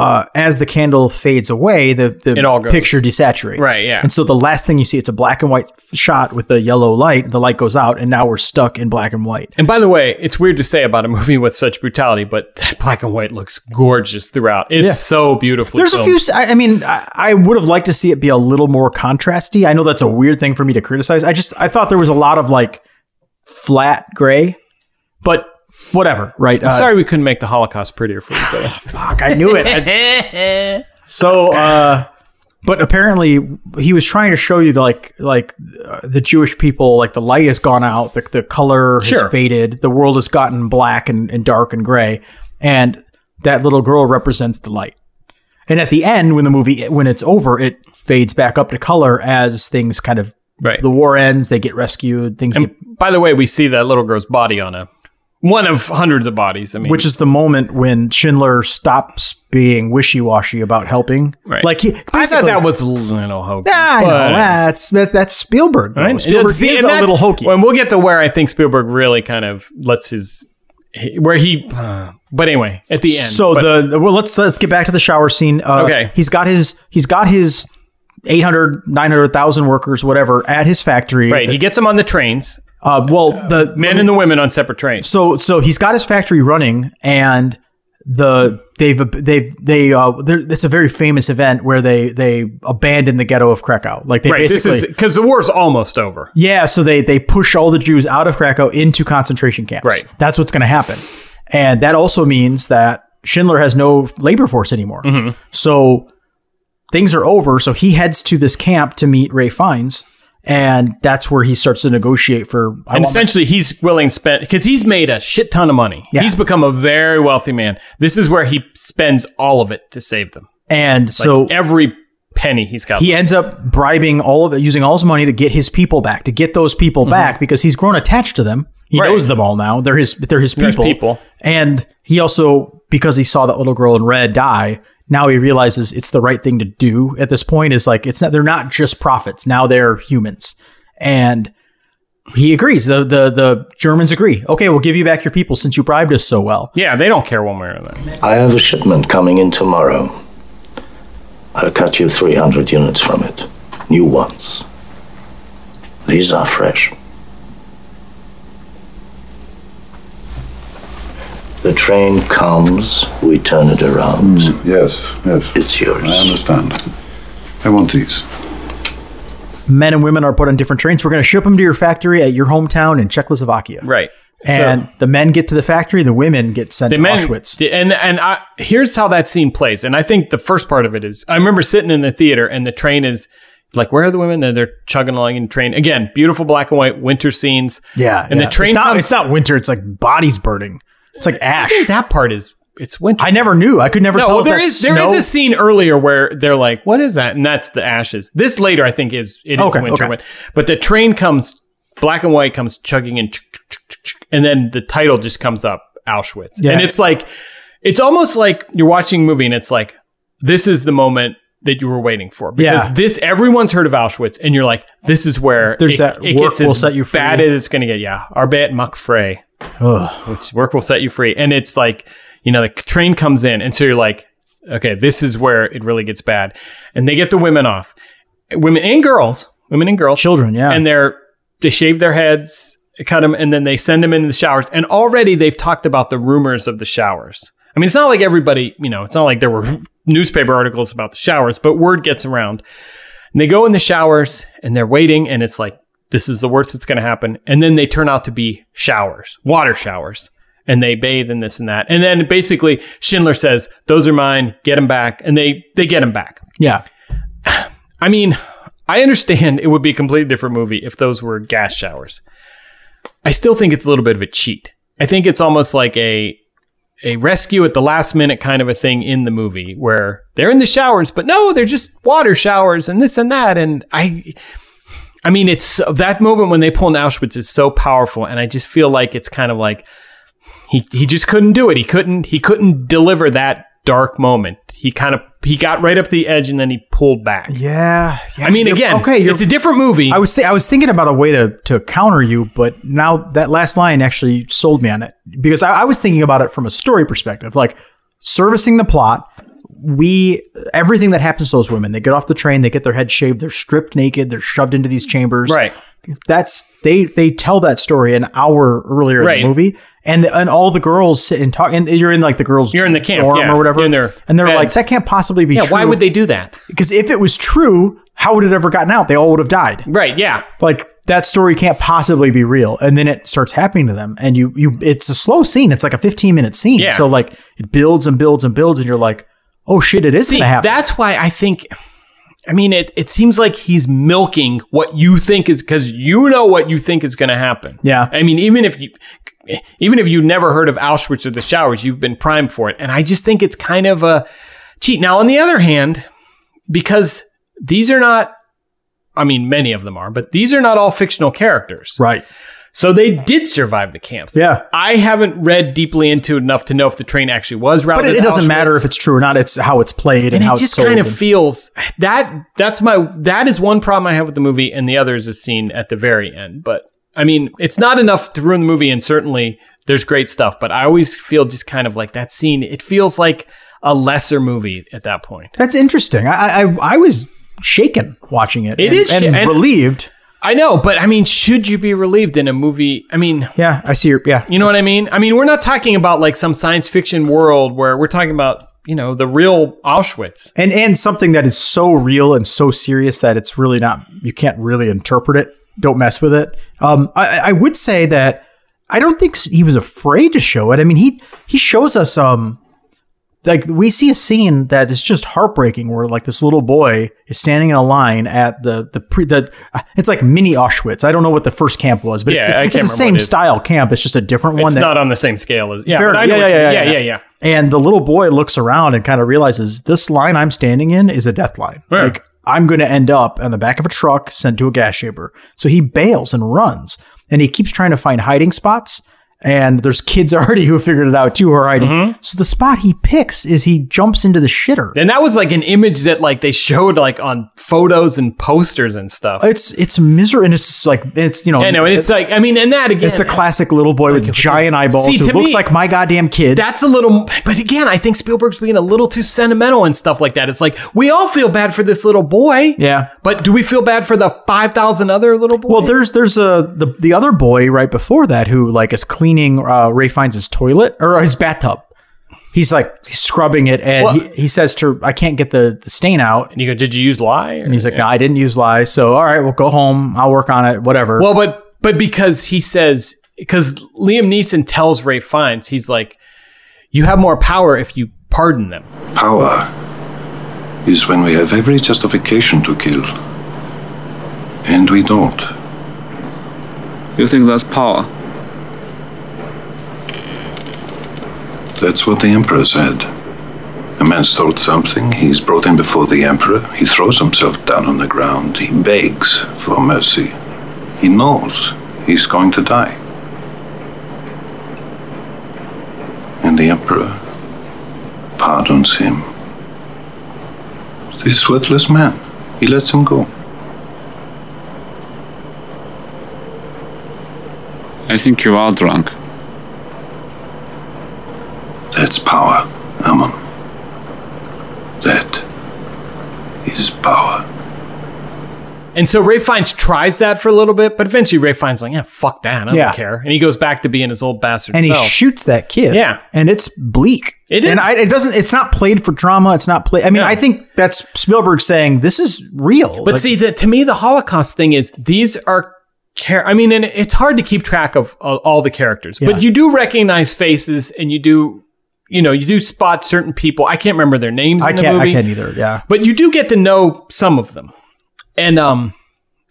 uh, as the candle fades away, the the picture desaturates. Right, yeah. And so the last thing you see, it's a black and white shot with the yellow light. The light goes out, and now we're stuck in black and white. And by the way, it's weird to say about a movie with such brutality, but that black and white looks gorgeous throughout. It's Yeah. so beautiful. There's a filmed. few. I mean, I, I would have liked to see it be a little more contrasty. I know that's a weird thing for me to criticize. I just I thought there was a lot of like flat gray, but whatever. Right? I'm sorry we couldn't make the Holocaust prettier for you, but [laughs] Fuck, I knew it. I- [laughs] so, uh, but apparently he was trying to show you the, like like uh, the Jewish people, like the light has gone out, the, the color has Sure. faded, the world has gotten black and, and dark and gray, and that little girl represents the light. And at the end, when the movie when it's over, it fades back up to color as things kind of right. the war ends, they get rescued, things get by the way, we see that little girl's body on a one of hundreds of bodies. I mean, which is the moment when Schindler stops being wishy-washy about helping. right. Like he, I thought that was a little hokey. Yeah, I know. That's that, that's Spielberg. though. Right? Spielberg See, is and a little hokey. When we'll get to where I think Spielberg really kind of lets his, where he, uh, but anyway, at the end. so but- the well, let's let's get back to the shower scene. Uh, Okay. he's got his he's got his 800, 900,000 workers, whatever, at his factory. right, he gets them on the trains, Uh, well, the men and the women on separate trains. so so he's got his factory running and the they've they've they uh it's a very famous event where they they abandon the ghetto of Krakow like they Right, basically because the war's almost over. Yeah, so they they push all the Jews out of Krakow into concentration camps. Right. That's what's going to happen. And that also means that Schindler has no labor force anymore. Mm-hmm. So things are over, so he heads to this camp to meet Ralph Fiennes and that's where he starts to negotiate for I And want my- essentially, he's willing to spend because he's made a shit ton of money. Yeah. He's become a very wealthy man. This is where he spends all of it to save them. and so Every penny he's got. he ends up bribing all of it, using all his money to get his people back, to get those people back because he's grown attached to them. He Mm-hmm. Right. knows them all now. They're his they're his They're his people. people. And he also because he saw that little girl in red die, now he realizes it's the right thing to do at this point is like it's not they're not just profits. Now they're humans. And he agrees. The the the Germans agree. Okay, we'll give you back your people since you bribed us so well. yeah, they don't care one way or another. I have a shipment coming in tomorrow. I'll cut you 300 units from it. New ones. These are fresh. The train comes, we turn it around. Mm, yes, yes. It's yours. I understand. I want these. Men and women are put on different trains. We're going to ship them to your factory at your hometown in Czechoslovakia. Right. And the men get to the factory, the women get sent the to men, Auschwitz. the- and and I, here's how that scene plays. And I think the first part of it is I remember sitting in the theater and the train is like, where are the women? And they're chugging along in the train again. Beautiful black and white winter scenes. Yeah, and yeah. the train It's not, comes- it's not winter. It's like bodies burning. It's like I ash. think that part is it's winter. I never knew. I could never no, tell well, if there that's is there snow. is a scene earlier where they're like, "What is that?" And that's the ashes. This later, I think, is it is Okay, winter. okay. But the train comes, black and white comes chugging in, and then the title just comes up, Auschwitz, Yeah. and it's like, it's almost like you're watching a movie, and it's like, this is the moment that you were waiting for because Yeah. this everyone's heard of Auschwitz, and you're like, this is where There's it, that it work gets will set you free. bad as it's going to get. Yeah, Arbeit macht frei which work will set you free. And it's like, you know, the train comes in, and so you're like, okay, this is where it really gets bad. And they get the women off, women and girls, women and girls, Children, yeah. and they're they shave their heads, cut them, and then they send them into the showers. And already they've talked about the rumors of the showers. I mean, it's not like everybody, you know, it's not like there were newspaper articles about the showers, but word gets around. And they go in the showers and they're waiting, and it's like, this is the worst that's going to happen. And then they turn out to be showers, water showers. And they bathe in this and that. And then basically Schindler says, those are mine, get them back. And they, they get them back. Yeah. [sighs] I mean, I understand it would be a completely different movie if those were gas showers. I still think it's a little bit of a cheat. I think it's almost like a a rescue at the last minute kind of a thing in the movie where they're in the showers, but no, they're just water showers and this and that. And I, I mean, it's that moment when they pull in Auschwitz is so powerful, and I just feel like it's kind of like he he just couldn't do it. He couldn't he couldn't deliver that dark moment. He kind of he got right up the edge and then he pulled back. Yeah. yeah I mean, again, okay, it's a different movie. I was th- I was thinking about a way to to counter you, but now that last line actually sold me on it because I, I was thinking about it from a story perspective, like servicing the plot. We everything that happens to those women, they get off the train, they get their head shaved, they're stripped naked, they're shoved into these chambers. Right. That's they they tell that story an hour earlier Right. in the movie. And, and all the girls sit and talk, and you're in like the girls' You're in the camp, dorm yeah. or whatever, and they're like, that can't possibly be yeah, true. why would they do that? Because if it was true, how would it ever gotten out? They all would have died. Right, yeah. Like that story can't possibly be real. And then it starts happening to them. And you you it's a slow scene. It's like a 15 minute scene. Yeah. So like it builds and builds and builds and you're like, oh shit, it is See, gonna happen. that's why I think. I mean, it, it seems like he's milking what you think is because you know what you think is going to happen. Yeah. I mean, even if you, even if you never heard of Auschwitz or the showers, you've been primed for it. And I just think it's kind of a cheat. Now, on the other hand, because these are not, I mean, many of them are, but these are not all fictional characters. right. So they did survive the camps. Yeah. I haven't read deeply into it enough to know if the train actually was routed. But it, it doesn't Auschwitz. matter if it's true or not. It's how it's played and, and how it just kind of and- feels that that's my that is one problem I have with the movie, and the other is the scene at the very end. But I mean, it's not enough to ruin the movie, and certainly there's great stuff. But I always feel just kind of like that scene. It feels like a lesser movie at that point. That's interesting. I, I I was shaken watching it. It and, is sh- and- relieved. I know, but I mean, should you be relieved in a movie? I mean, Yeah, I see your yeah. you know what I mean? I mean, we're not talking about like some science fiction world where we're talking about you know the real Auschwitz. and and something that is so real and so serious that it's really not you can't really interpret it don't mess with it um i i would say that i don't think he was afraid to show it i mean he he shows us um like we see a scene that is just heartbreaking where like this little boy is standing in a line at the the pre the it's like mini auschwitz i don't know what the first camp was but it's, I it's the same it style camp it's just a different one It's not on the same scale as yeah, Fair I yeah, yeah, yeah, yeah, yeah, yeah. And the little boy looks around and kind of realizes this line I'm standing in is a death line. Yeah. Like I'm going to end up on the back of a truck sent to a gas chamber. So he bails and runs, and he keeps trying to find hiding spots. And there's kids [laughs] already who figured it out too who are hiding. Mm-hmm. So the spot he picks is he jumps into the shitter. And that was like an image that like they showed like on photos and posters and stuff. It's it's misery, and it's like it's you know. I know, and it's like I mean, and that again, it's the classic little boy with giant eyeballs See, who looks me, like my goddamn kid. that's a little. But again, I think Spielberg's being a little too sentimental and stuff like that. It's like we all feel bad for this little boy, yeah. but do we feel bad for the five thousand other little boys? Well, there's there's a the the other boy right before that who like is cleaning uh, Ralph Fiennes his toilet or his bathtub. He's like he's scrubbing it, and Well- he, he says to her, "I can't get the, the stain out." and you go, did you use lye? And he's like, "No, I didn't use lye." So all right, well, go home. I'll work on it. Whatever. Well, but but because he says because Liam Neeson tells Ralph Fiennes, he's like, you have more power if you pardon them. Power is when we have every justification to kill. And we don't. You think that's power? That's what the Emperor said. A man stole something, he's brought in before the Emperor, he throws himself down on the ground, he begs for mercy. He knows he's going to die. And the Emperor pardons him. This worthless man, he lets him go. I think you are drunk. That's power, Amon. That is power. And so Ralph Fiennes tries that for a little bit, but eventually Ralph Fiennes like, yeah, fuck that, I don't Yeah. care, and he goes back to being his old bastard and he shoots that kid. Yeah. and it's bleak. It is. and I, it doesn't. It's not played for drama. It's not played. I mean, No. I think that's Spielberg saying this is real. But Like, see, the, to me, the Holocaust thing is these are. care. I mean, and it's hard to keep track of uh, all the characters, Yeah. but you do recognize faces, and you do, you know, you do spot certain people. I can't remember their names I in the can't. I can't either. Yeah, but you do get to know some of them, and um,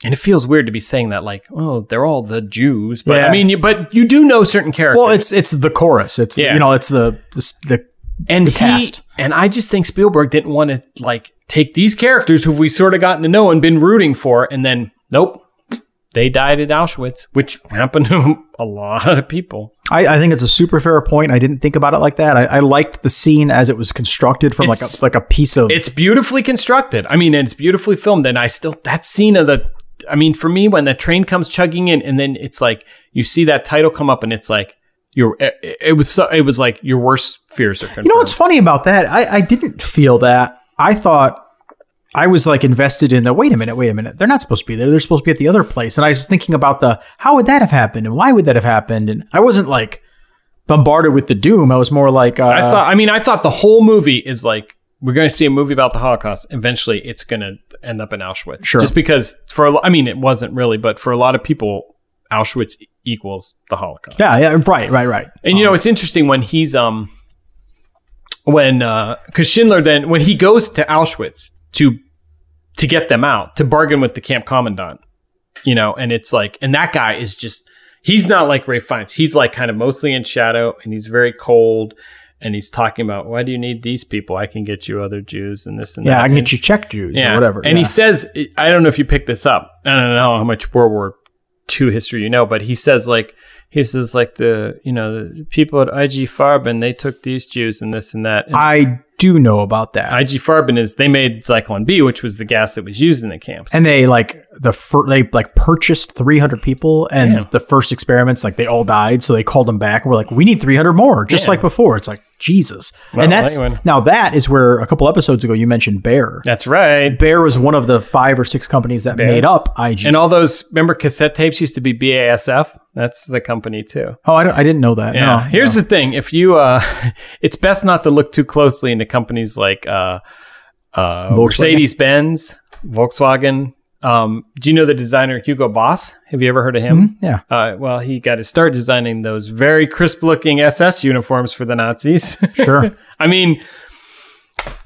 and it feels weird to be saying that, like, oh, they're all the Jews, but Yeah. I mean, you, but you do know certain characters. well, it's it's the chorus. It's Yeah. you know, it's the the, the and the he, cast. And I just think Spielberg didn't want to like take these characters who we sort of gotten to know and been rooting for, and then nope, they died at Auschwitz, which [laughs] happened to a lot of people. I, I think it's a super fair point. I didn't think about it like that. I, I liked the scene as it was constructed from like a like a piece of. It's beautifully constructed. I mean, and it's beautifully filmed. And I still that scene of the. I mean, for me, when the train comes chugging in, and then it's like you see that title come up, and it's like your. It, it was so. It was like your worst fears are confirmed. You know what's funny about that? I, I didn't feel that. I thought I was like invested in the wait a minute, wait a minute. They're not supposed to be there. They're supposed to be at the other place. And I was thinking about the how would that have happened and why would that have happened? And I wasn't like bombarded with the doom. I was more like uh, I thought. I mean, I thought the whole movie is like we're going to see a movie about the Holocaust. Eventually, it's going to end up in Auschwitz. Sure. Just because for a I mean, it wasn't really, but for a lot of people, Auschwitz equals the Holocaust. Yeah, yeah, right, right, right. And you know, it's interesting when he's um when uh because Schindler then when he goes to Auschwitz to to get them out to bargain with the camp commandant, you know, and it's like and that guy is just he's not like Ralph Fiennes. He's like kind of mostly in shadow and he's very cold and he's talking about why do you need these people? I can get you other Jews and this and that. Yeah. I can get you Czech Jews or whatever. and he says, I don't know if you picked this up. I don't know how much World War II history you know, but he says like he says like the you know the people at IG Farben they took these Jews and this and that. And I do know about that. IG Farben is they made Zyklon B, which was the gas that was used in the camps. and they like the fir- they like purchased 300 people and Yeah. the first experiments like they all died so they called them back and we're like we need 300 more just Yeah. like before it's like jesus Well, and that's anyway. now that is where a couple episodes ago you mentioned Bayer That's right. Bayer was one of the five or six companies that Bayer. made up ig And all those remember cassette tapes used to be BASF. That's the company too. oh I, don't, I didn't know that Yeah. no Here's the thing: if you, uh, [laughs] it's best not to look too closely into companies like uh, uh, Mercedes Benz, Volkswagen. Um, do you know the designer Hugo Boss? Have you ever heard of him? yeah Uh, well, he got to start designing those very crisp-looking SS uniforms for the Nazis. [laughs] sure I mean,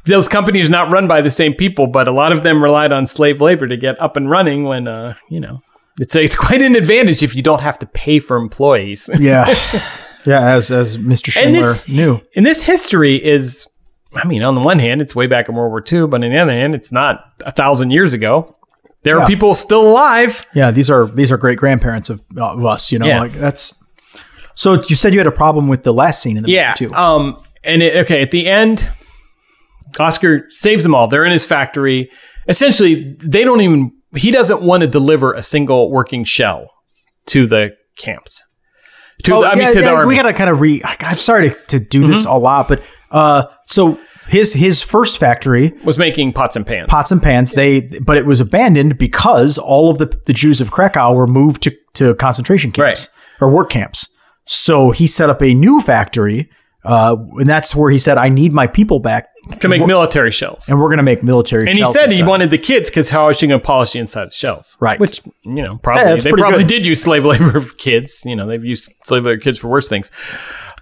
those companies are not run by the same people, but a lot of them relied on slave labor to get up and running. When uh, you know, it's a, it's quite an advantage if you don't have to pay for employees. [laughs] yeah yeah as as mr And schindler this- knew And this history is, I mean, on the one hand, it's way back in World War II, but on the other hand, it's not a thousand years ago. There Yeah. are people still alive. yeah these are these are great grandparents of, uh, of us you know Yeah. like that's so you said you had a problem with the last scene in the Yeah. movie too Um. And it, okay, at the end, Oscar saves them all. They're in his factory. Essentially, they don't even. He doesn't want to deliver a single working shell to the camps. To the, I mean, Oh, yeah, to the army. we gotta kind of re. I'm sorry to, to do this a lot, but uh, so his his first factory, was making pots and pans. pots and pans, they but it was abandoned because all of the the Jews of Krakow were moved to to concentration camps or work camps. So he set up a new factory, uh, and that's where he said, "I need my people back to make military shells. and we're going to make military." Shells. And he said he time." wanted the kids because how is she going to polish the inside of the shells? Right. Which you know probably that's they probably good. did use slave [laughs] labor of kids. You know they've used slave labor kids for worse things.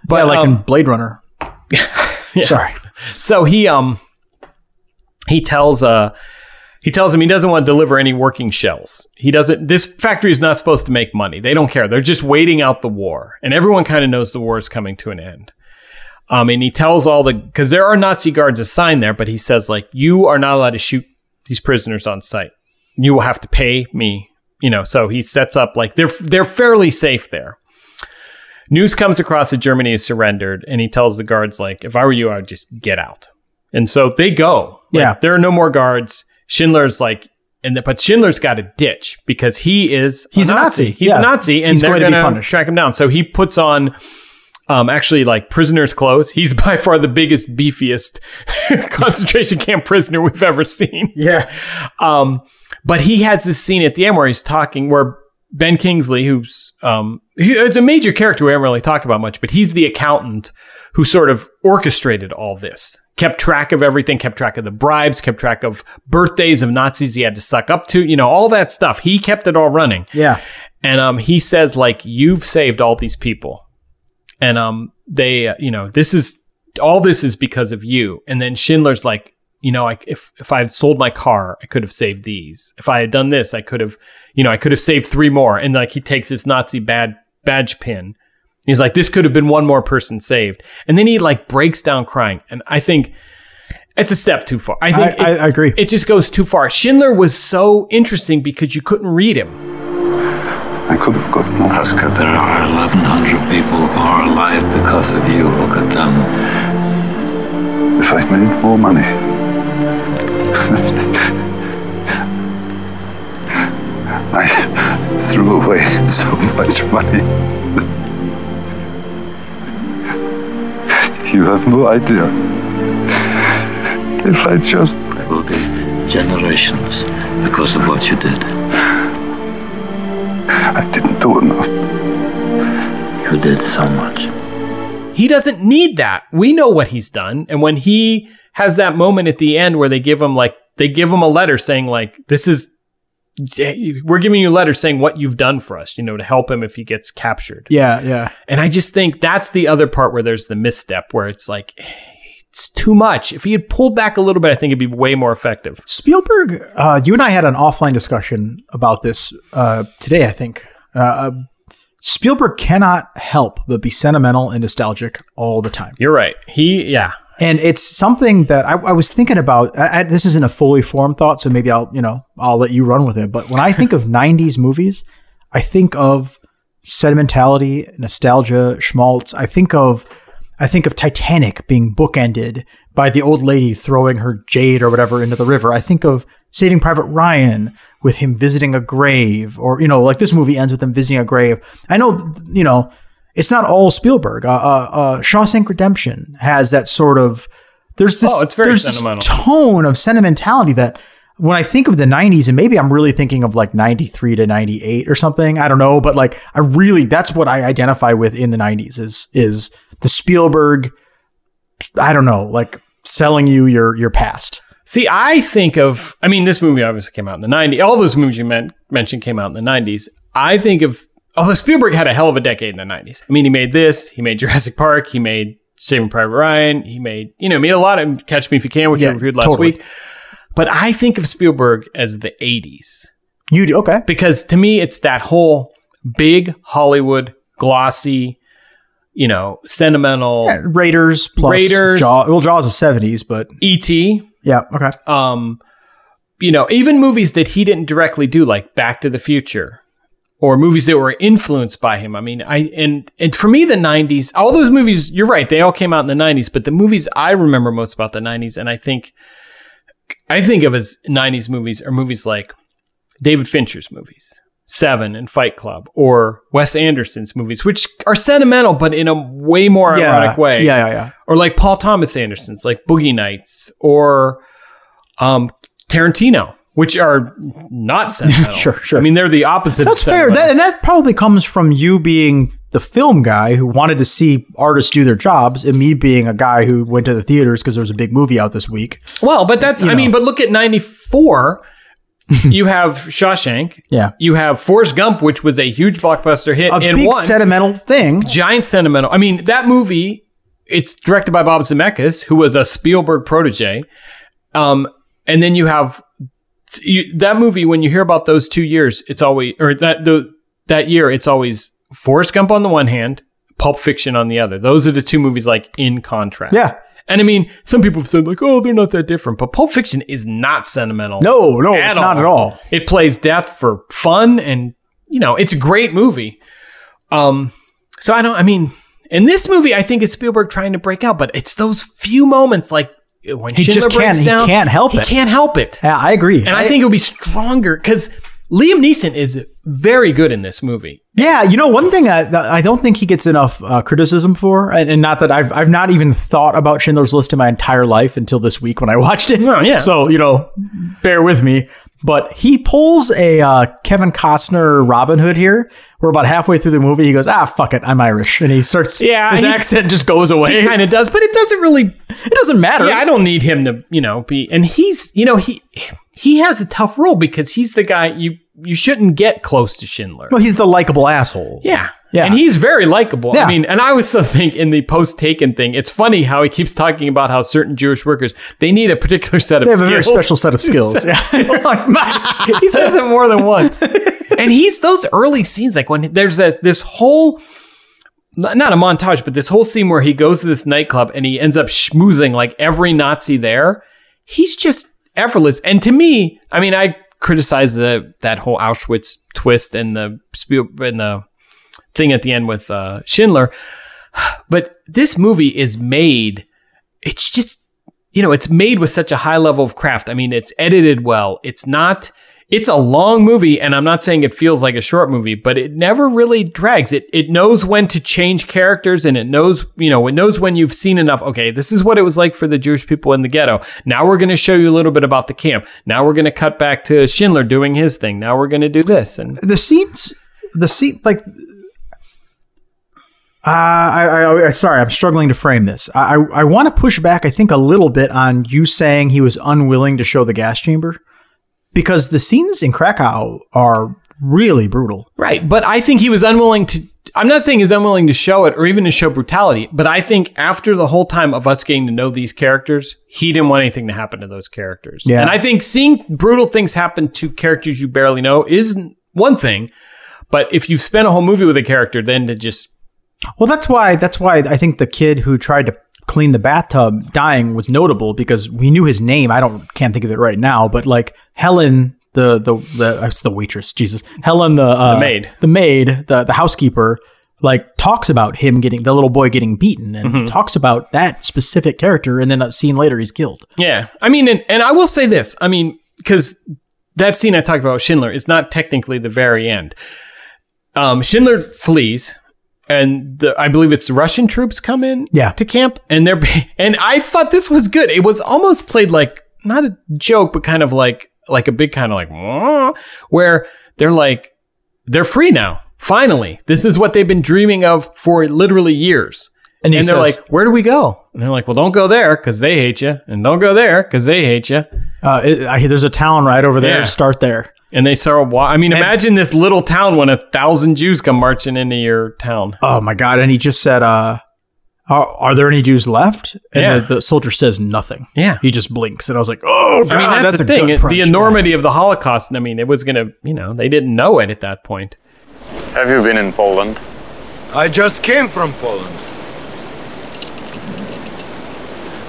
But yeah, like um, in Blade Runner. [laughs] Sorry. So he um he tells uh he tells him he doesn't want to deliver any working shells. He doesn't this factory is not supposed to make money. They don't care. They're just waiting out the war. And everyone kind of knows the war is coming to an end. Um and he tells all the cuz there are Nazi guards assigned there, but he says like you are not allowed to shoot these prisoners on sight. You will have to pay me, you know. So he sets up like they're they're fairly safe there. News comes across that Germany has surrendered, and he tells the guards, like, if I were you, I would just get out. And so they go. Like, Yeah. There are no more guards. Schindler's like, and the, but Schindler's got a ditch because he is He's a Nazi. He's Yeah. a Nazi, and He's they're going to be going to punished. track him down. So he puts on um, actually like prisoners' clothes. He's [laughs] by far the biggest, beefiest [laughs] concentration camp prisoner we've ever seen. Yeah. Um, but he has this scene at the end where he's talking, where Ben Kingsley, who's um, he, it's a major character we haven't really talked about much, but he's the accountant who sort of orchestrated all this, kept track of everything, kept track of the bribes, kept track of birthdays of Nazis he had to suck up to, you know, all that stuff. He kept it all running. Yeah. And um, he says like, "You've saved all these people." and um they uh, you know this is all this is because of you and then schindler's like you know I, if if i had sold my car i could have saved these if i had done this i could have you know i could have saved three more and like he takes this nazi bad badge pin he's like this could have been one more person saved and then he like breaks down crying and i think it's a step too far i think I- I agree it just goes too far schindler was so interesting because you couldn't read him I could have got more. Oscar, there are 1,100 people who are alive because of you. Look at them. If I'd made more money. [laughs] I threw away so much money. You have no idea. If I just. There will be generations because of what you did. I didn't do enough. You did so much. He doesn't need that. We know what he's done. And when he has that moment at the end where they give him like they give him a letter saying like this is we're giving you a letter saying what you've done for us, you know, to help him if he gets captured. Yeah, yeah. And I just think that's the other part where there's the misstep where it's like it's too much. If he had pulled back a little bit, I think it'd be way more effective. Spielberg, uh, you and I had an offline discussion about this uh, today, I think. Uh, Spielberg cannot help but be sentimental and nostalgic all the time. You're right. He, yeah. And it's something that I, I was thinking about. I, I, this isn't a fully formed thought, so maybe I'll, you know, I'll let you run with it. But when I think of [laughs] '90s movies, I think of sentimentality, nostalgia, schmaltz. I think of, I think of Titanic being bookended by the old lady throwing her jade or whatever into the river. I think of Saving Private Ryan with him visiting a grave, or you know, like this movie ends with him visiting a grave. I know, you know, it's not all Spielberg. Uh, uh, uh, Shawshank Redemption has that sort of. There's this. Oh, it's very there's this tone of sentimentality that when I think of the 90s, and maybe I'm really thinking of like 93 to 98 or something. I don't know, but like I really that's what I identify with in the 90s is is the Spielberg. I don't know, like selling you your your past. See, I think of, I mean, this movie obviously came out in the 90s. All those movies you men- mentioned came out in the 90s. I think of, although Spielberg had a hell of a decade in the 90s. I mean, he made this, he made Jurassic Park, he made Saving Private Ryan, he made, you know, made a lot of Catch Me If You Can, which Yeah, we reviewed last totally. week. But I think of Spielberg as the 80s. You do okay because to me, it's that whole big Hollywood, glossy, you know, sentimental Yeah, Raiders plus Raiders. Jaws. Well, Jaws is 70s, but E.T. yeah, okay. um you know even movies that he didn't directly do like back to the future or movies that were influenced by him. I mean i and and for me the 90s all those movies you're right they all came out in the 90s but the movies i remember most about the 90s and i think i think of as 90s movies are movies like david fincher's movies seven and fight club or wes anderson's movies which are sentimental but in a way more Yeah, ironic way. Yeah, yeah, yeah. or like Paul Thomas Anderson's, like Boogie Nights, or um, Tarantino, which are not sentimental. Sure, sure. I mean, they're the opposite. That's fair. That, and that probably comes from you being the film guy who wanted to see artists do their jobs, and me being a guy who went to the theaters because there was a big movie out this week. well, but that's. You I mean, but look at '94. [laughs] you have Shawshank. Yeah. You have Forrest Gump, which was a huge blockbuster hit A and big one sentimental thing. giant sentimental. I mean, that movie. It's directed by Bob Zemeckis, who was a Spielberg protege. Um, and then you have you, that movie. When you hear about those two years, it's always or that the that year, it's always Forrest Gump on the one hand, Pulp Fiction on the other. Those are the two movies like in contrast. Yeah. And I mean, some people have said like, "Oh, they're not that different," but Pulp Fiction is not sentimental. No, no, it's not at all. It plays death for fun, and you know, it's a great movie. Um, so I don't. I mean, in this movie, I think it's Spielberg trying to break out, but it's those few moments like when He Schindler just can't- breaks he can't help he it. can't help it. Yeah, I agree. And I, think it'll be stronger because Liam Neeson is very good in this movie. Yeah, you know, one thing I, I don't think he gets enough uh, criticism for, and, and not that I've I've not even thought about Schindler's List in my entire life until this week when I [laughs] watched it. Oh, yeah. So you know, bear with me. But he pulls a uh, Kevin Costner Robin Hood here. We're about halfway through the movie. He goes, "Ah, fuck it, I'm Irish," and he starts. Yeah, his he- accent just goes away. He kind of does, but it doesn't really. It doesn't matter. Yeah, I don't need him to, you know, be. And he's, you know, he he has a tough role because he's the guy you you shouldn't get close to Schindler. Well, he's the likable asshole. Yeah. Yeah. And he's very likable. Yeah. I mean, and I also [laughs] think in the post taken thing, it's funny how he keeps talking about how certain Jewish workers they need a particular set of They have a skills. very special set of [laughs] skills. Yeah. [laughs] he says it more than once. And he's those early scenes, like when there's a, this whole, not a montage, but this whole scene where he goes to this nightclub and he ends up schmoozing like every Nazi there. He's just effortless. And to me, I mean, I criticize the that whole Auschwitz twist and the and the thing at the end with uh, Schindler, but this movie is made. It's just you know, it's made with such a high level of craft. I mean, it's edited well. It's not, it's a long movie, and I'm not saying it feels like a short movie, but it never really drags. It it knows when to change characters, and it knows, you know, it knows when you've seen enough. Okay, this is what it was like for the Jewish people in the ghetto. Now we're going to show you a little bit about the camp. Now we're going to cut back to Schindler doing his thing. Now we're going to do this, and the scenes, the scene, like, uh, I, I, I, sorry, I'm struggling to frame this. I, I, I want to push back, I think, a little bit on you saying he was unwilling to show the gas chamber because the scenes in Krakow are really brutal. Right, but I think he was unwilling to. I'm not saying he's unwilling to show it or even to show brutality, but I think after the whole time of us getting to know these characters, he didn't want anything to happen to those characters. Yeah. And I think seeing brutal things happen to characters you barely know is one thing, but if you've spent a whole movie with a character, then to just Well, that's why that's why I think the kid who tried to clean the bathtub dying was notable because we knew his name. I don't can't think of it right now, but like Helen, the the the it's the waitress, Jesus, Helen, the uh, The maid. the maid, the the housekeeper, like talks about him getting the little boy getting beaten and Mm-hmm. talks about that specific character, and then a scene later he's killed. Yeah. I mean, and, and I will say this. I mean, because that scene I talked about with Schindler is not technically the very end. Um, Schindler flees, and the, I believe it's the Russian troops come in Yeah. to camp, and they're [laughs] and I thought this was good. It was almost played like not a joke, but kind of like like a big kind of like where they're like they're free now. Finally, this is what they've been dreaming of for literally years. And And, they're says- like, "Where do we go?" And they're like, "Well, don't go there because they hate you, and don't go there because they hate you." Uh, it, I, there's a town right over there. Yeah. Start there. And they start. Wa- I mean, imagine this little town when a thousand Jews come marching into your town. Oh my god! And he just said, uh, are, "Are there any Jews left?" And Yeah. the, the soldier says nothing. Yeah. He just blinks, and I was like, "Oh god, I mean, that's, a the thing. Punch, the man. enormity of the Holocaust. I mean, it was gonna. You know, they didn't know it at that point. Have you been in Poland? I just came from Poland.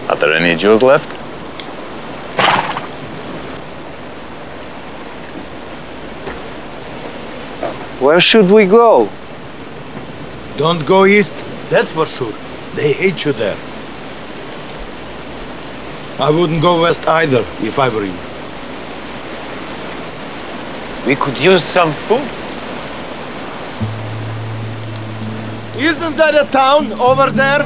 Are there any Jews left? Where should we go? Don't go east, that's for sure. They hate you there. I wouldn't go west either if I were you. We could use some food. Isn't that a town over there?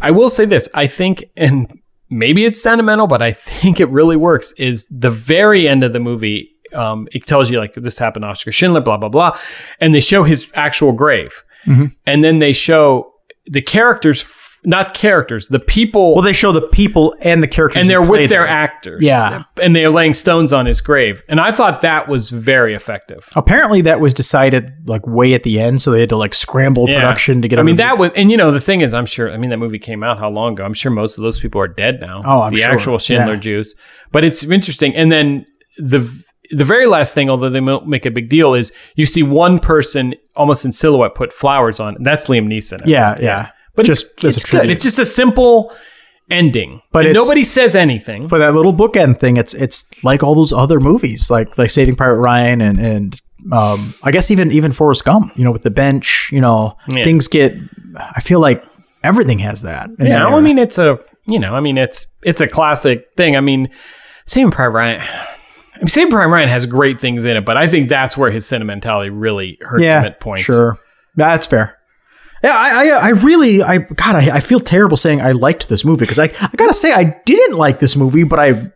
I will say this. I think, and maybe it's sentimental, but I think it really works. Is the very end of the movie. Um, it tells you like this happened to Oscar Schindler, blah blah blah, and they show his actual grave, Mhm. and then they show the characters, f- not characters, the people. Well, they show the people and the characters, and they're with their them. actors. Yeah. And they're laying stones on his grave. And I thought that was very effective. Apparently, that was decided like way at the end, so they had to like scramble Yeah. production to get. I mean, that was, and you know, the thing is, I'm sure, I mean, that movie came out how long ago? I'm sure most of those people are dead now. Oh, I'm The sure. actual Schindler Yeah. Jews. But it's interesting. And then the, the very last thing, although they mo- make a big deal, is you see one person almost in silhouette put flowers on. That's Liam Neeson. Yeah, yeah. But Just it's, it's good. It's just a simple ending. But And nobody says anything. But that little bookend thing, it's it's like all those other movies, like like Saving Private Ryan and and um, I guess even even Forrest Gump. You know, with the bench, you know, Yeah. things get. I feel like everything has that. Yeah, that I mean it's a you know, I mean it's it's a classic thing. I mean, Saving Private Ryan. I mean, Saving Private Ryan has great things in it, but I think that's where his sentimentality really hurts yeah, him at points. sure. That's fair. Yeah, I, I, I really, I, God, I, I feel terrible saying I liked this movie because I, I gotta say I didn't like this movie, but I,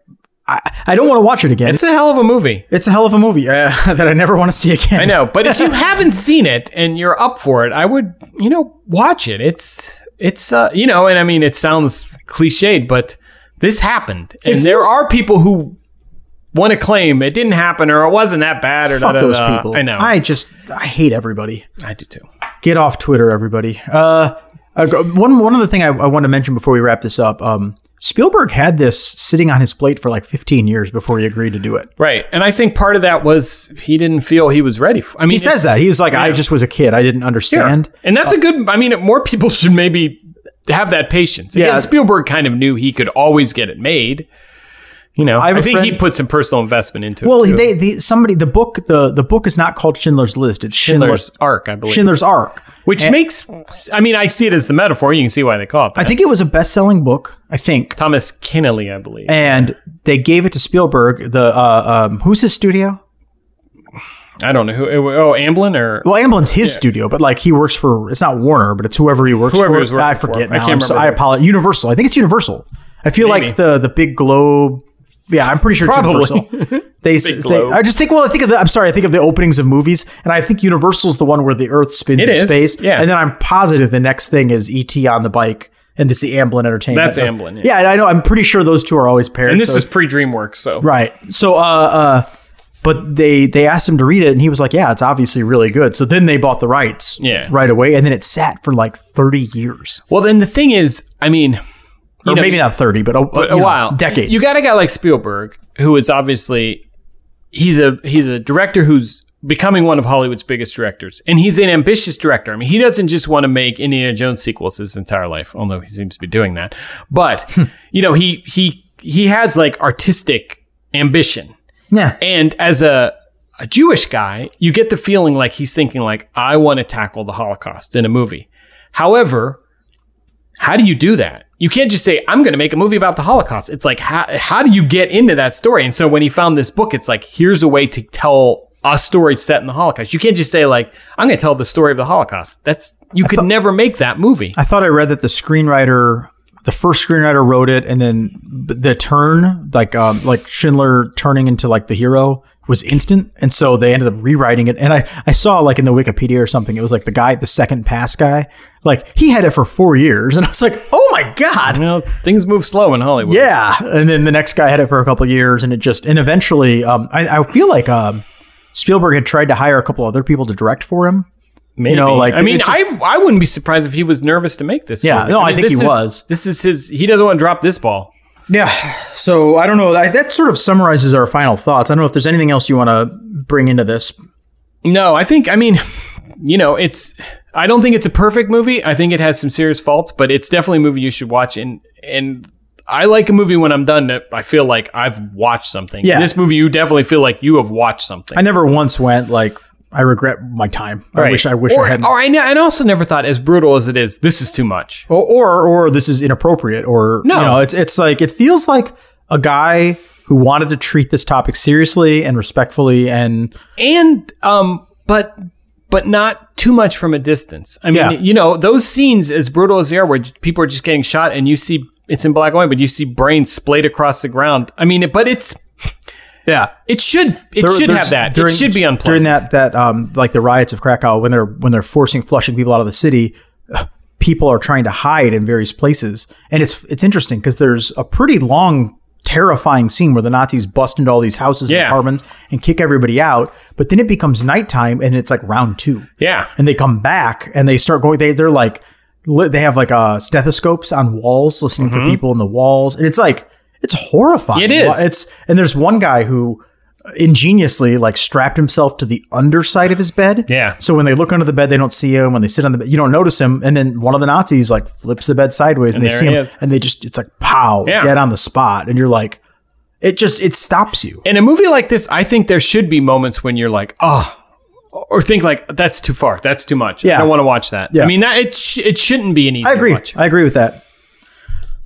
I, I don't want to watch it again. It's a hell of a movie. It's a hell of a movie uh, [laughs] that I never want to see again. I know, but if you [laughs] haven't seen it and you're up for it, I would, you know, watch it. It's, it's, uh, you know, and I mean, it sounds cliched, but this happened, and It there are people who want to claim it didn't happen or it wasn't that bad or Fuck da, da, those da. people. I know. I just, I hate everybody. I do too. Get off Twitter, everybody. Uh, uh, one one other thing I, I want to mention before we wrap this up. Um, Spielberg had this sitting on his plate for like 15 years before he agreed to do it. Right. And I think part of that was he didn't feel he was ready. For, I mean, he says that. He's like, I just was a kid. I didn't understand. And that's a good, I mean, more people [laughs] should maybe have that patience. Again, Yeah. Spielberg kind of knew he could always get it made. You know, I I, think he put some personal investment into Well, it. Well, they, they somebody the book the the book is not called Schindler's List. It's Schindler's Schindler, Ark, I believe. Schindler's Ark, Which And- makes, I mean, I see it as the metaphor. You can see why they call it that. I think it was a best selling book. I think, Thomas Keneally, I believe. and they gave it to Spielberg. The uh, um, who's his studio? I don't know who. Oh, Amblin or Well, Amblin's his studio, but like he works for it's not Warner, but it's whoever he works Whoever for. I for. forget I can't I'm so- remember I apologize. Universal. I think it's Universal. I feel Maybe. like the the big globe. Yeah, I'm pretty sure it's Probably. Universal. [laughs] They, say. I just think. Well, I think of the. I'm sorry. I think of the openings of movies, and I think Universal's the one where the Earth spins It in is, space. yeah. and then I'm positive the next thing is ET on the bike, and this is Amblin Entertainment. That's Amblin, yeah. Yeah. I know. I'm pretty sure those two are always paired. and this so- is pre DreamWorks, so Right. So, uh, uh, but they they asked him to read it, and he was like, "Yeah, it's obviously really good." So then they bought the rights, Yeah. right away, and then it sat for like thirty years, Well, then the thing is, I mean, or know, maybe not thirty, but a, but a know, while, decades. You got a guy like Spielberg, who is obviously he's a he's a director who's becoming one of Hollywood's biggest directors, and he's an ambitious director. I mean, he doesn't just want to make Indiana Jones sequels his entire life, although he seems to be doing that. But hmm. you know, he he he has like artistic ambition. yeah, And as a a Jewish guy, you get the feeling like he's thinking like, I want to tackle the Holocaust in a movie. However, how do you do that? You can't just say, I'm going to make a movie about the Holocaust. It's like, how, how do you get into that story? And so when he found this book, it's like, here's a way to tell a story set in the Holocaust. You can't just say like, I'm going to tell the story of the Holocaust. That's, you could never make that movie. I thought I read that the screenwriter, the first screenwriter wrote it, and then the turn, like um, like Schindler turning into like the hero, was instant, and so they ended up rewriting it. And I I saw like in the Wikipedia or something, it was like the guy, the second pass guy, like he had it for four years, [laughs] and I was like, oh my god, You know, things move slow in Hollywood. yeah. And then the next guy had it for a couple of years, and it just and eventually, um, I, I feel like um, Spielberg had tried to hire a couple other people to direct for him. Maybe. know, like, I mean, just- I I wouldn't be surprised if he was nervous to make this. Yeah, movie. no, I mean, think he is- was. This is his. He doesn't want to drop this ball. Yeah. So I don't know. That, that sort of summarizes our final thoughts. I don't know if there's anything else you want to bring into this. No, I think. I mean, you know, it's. I don't think it's a perfect movie. I think it has some serious faults, but it's definitely a movie you should watch. And and I like a movie when I'm done that I feel like I've watched something. Yeah. This movie, you definitely feel like you have watched something. I never once went like I regret my time. I wish I wish or, I hadn't. Or I, ne- I also never thought, as brutal as it is, this is too much. Or, or or this is inappropriate. Or No. you know, it's it's like it feels like a guy who wanted to treat this topic seriously and respectfully and and um but but not too much from a distance i mean Yeah. you know those scenes as brutal as they are where people are just getting shot and you see it's in black and white but you see brains splayed across the ground i mean but it's yeah. it should it There- should have that during- it should be unpleasant during that that um like the riots of Krakow when they're when they're forcing flushing people out of the city. [sighs] People are trying to hide in various places, and it's it's interesting because there's a pretty long, terrifying scene where the Nazis bust into all these houses and apartments and kick everybody out. But then it becomes nighttime, and it's like round two, yeah and they come back and they start going. They they're like they have like uh stethoscopes on walls, listening for people in the walls, and it's like it's horrifying. It is. It's and there's one guy who ingeniously like strapped himself to the underside of his bed. Yeah. So when they look under the bed, they don't see him. When they sit on the bed, you don't notice him. And then one of the Nazis like flips the bed sideways, and, And they see him, is. and they just it's like pow, Yeah. dead on the spot, and you're like, it just it stops you. in a movie like this i think there should be moments when you're like oh or think like that's too far that's too much Yeah. i don't want to watch that Yeah. i mean that it, sh- it shouldn't be an easy I agree. watch I agree with that.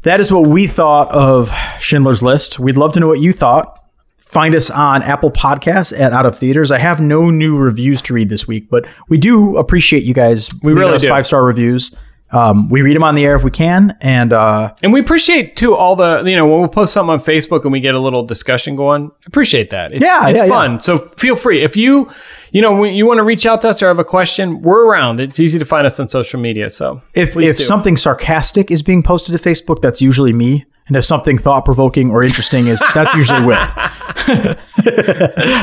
That is what we thought of Schindler's List. We'd love to know what you thought. find us on Apple Podcasts at Out of Theaters. I have no new reviews to read this week, but we do appreciate you guys. We really do. five star reviews. Um, we read them on the air if we can, and uh, And we appreciate too all the you know when we post something on Facebook and we get a little discussion going. Appreciate that. It's, Yeah, it's yeah, fun. So feel free if you you know when you want to reach out to us or have a question, we're around. It's easy to find us on social media. So if if do. something sarcastic is being posted to Facebook, that's usually me. And if something thought provoking or interesting is, that's usually Will. [laughs]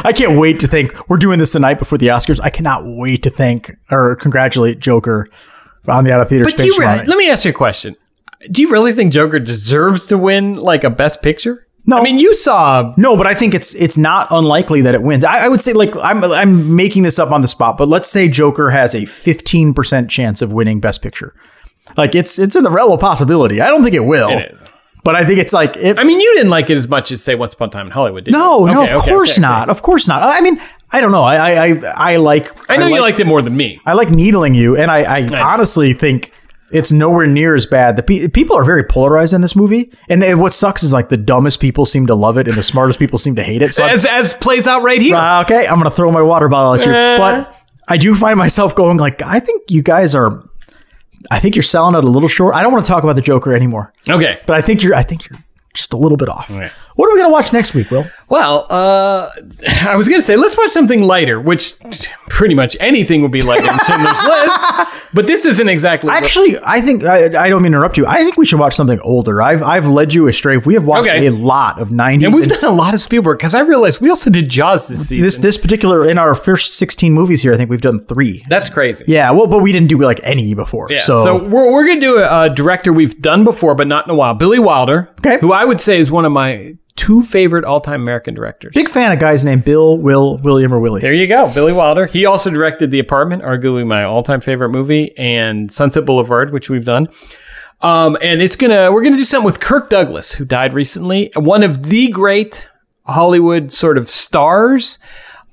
I can't wait to think we're doing this the night before the Oscars. I cannot wait to thank or congratulate Joker on the Out of Theater but do you space re- let me ask you a question. Do you really think Joker deserves to win like a Best Picture? No, I mean you saw No, but I think it's it's not unlikely that it wins. I, I would say like I'm I'm making this up on the spot, but let's say Joker has a 15 percent chance of winning Best Picture. Like it's it's in the realm of possibility. I don't think it will. It is. But I think it's like it, I mean, you didn't like it as much as say Once Upon a Time in Hollywood, did no, you? no, Okay, of okay, course okay, not. okay. Of course not. I mean, I don't know. I I I, I like. I know you like, liked it more than me. I like needling you, and I, I honestly think it's nowhere near as bad. The pe- people are very polarized in this movie, and what sucks is like the dumbest people seem to love it, and the smartest people seem to hate it. So As, as plays out right here. Uh, okay, I'm gonna throw my water bottle at you, Eh. but I do find myself going like, I think you guys are. I think you're selling it a little short. I don't want to talk about the Joker anymore, Okay. but I think you're. I think you're just a little bit off. What are we gonna watch next week, Will? Well, uh, [laughs] I was going to say, let's watch something lighter, which pretty much anything would be lighter than Schindler's [laughs] List. But this isn't exactly. Actually, I think I, I don't mean to interrupt you. I think we should watch something older. I've I've led you astray. We have watched Okay. a lot of '90s. and we've done a lot of Spielberg because I realized we also did Jaws this season. this this particular in our first 16 movies here. I think we've done three. That's crazy. Yeah, well, but we didn't do like any before. Yeah, so, so, we're, we're going to do a, a director we've done before, but not in a while. Billy Wilder, Okay. who I would say is one of my two favorite all-time American directors. big fan of guys named Bill, Will, William, or Willie. There you go, Billy Wilder. He also directed The Apartment, arguably my all-time favorite movie, and Sunset Boulevard, which we've done. Um, and it's gonna we're gonna do something with Kirk Douglas, who died recently, one of the great Hollywood sort of stars.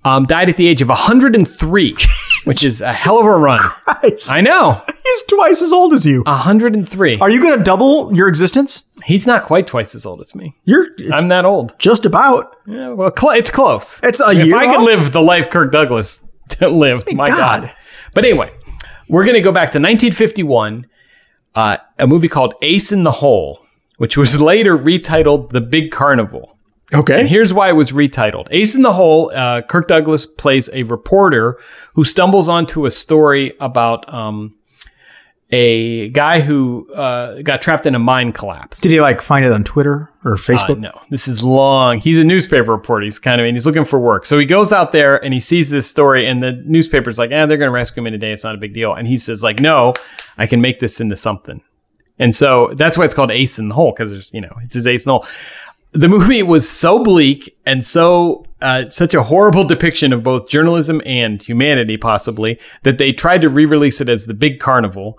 Um, died at the age of 103, [laughs] which is a hell of a run. Christ. I know, He's twice as old as you. 103. Are you going to double your existence? He's not quite twice as old as me. You're I'm that old. just about. Yeah, well, cl- it's close. It's a if year I could off? live the life Kirk Douglas [laughs] lived, my God. God. But anyway, we're going to go back to 1951, uh, a movie called Ace in the Hole, which was [laughs] later retitled The Big Carnival. Okay. And here's why it was retitled. Ace in the Hole, uh, Kirk Douglas plays a reporter who stumbles onto a story about um, a guy who uh, got trapped in a mine collapse. Did he like find it on Twitter or Uh, Facebook? no, this is long. He's a newspaper reporter. He's kind of, and he's looking for work. So he goes out there and he sees this story, and the newspaper's like, "eh, they're going to rescue him in a day. It's not a big deal." And he says, "Like, no, I can make this into something." And so that's why it's called Ace in the Hole because there's, you know, it's his ace in the hole. The movie was so bleak and so uh, such a horrible [laughs] depiction of both journalism and humanity, possibly that they tried to re-release it as the Big Carnival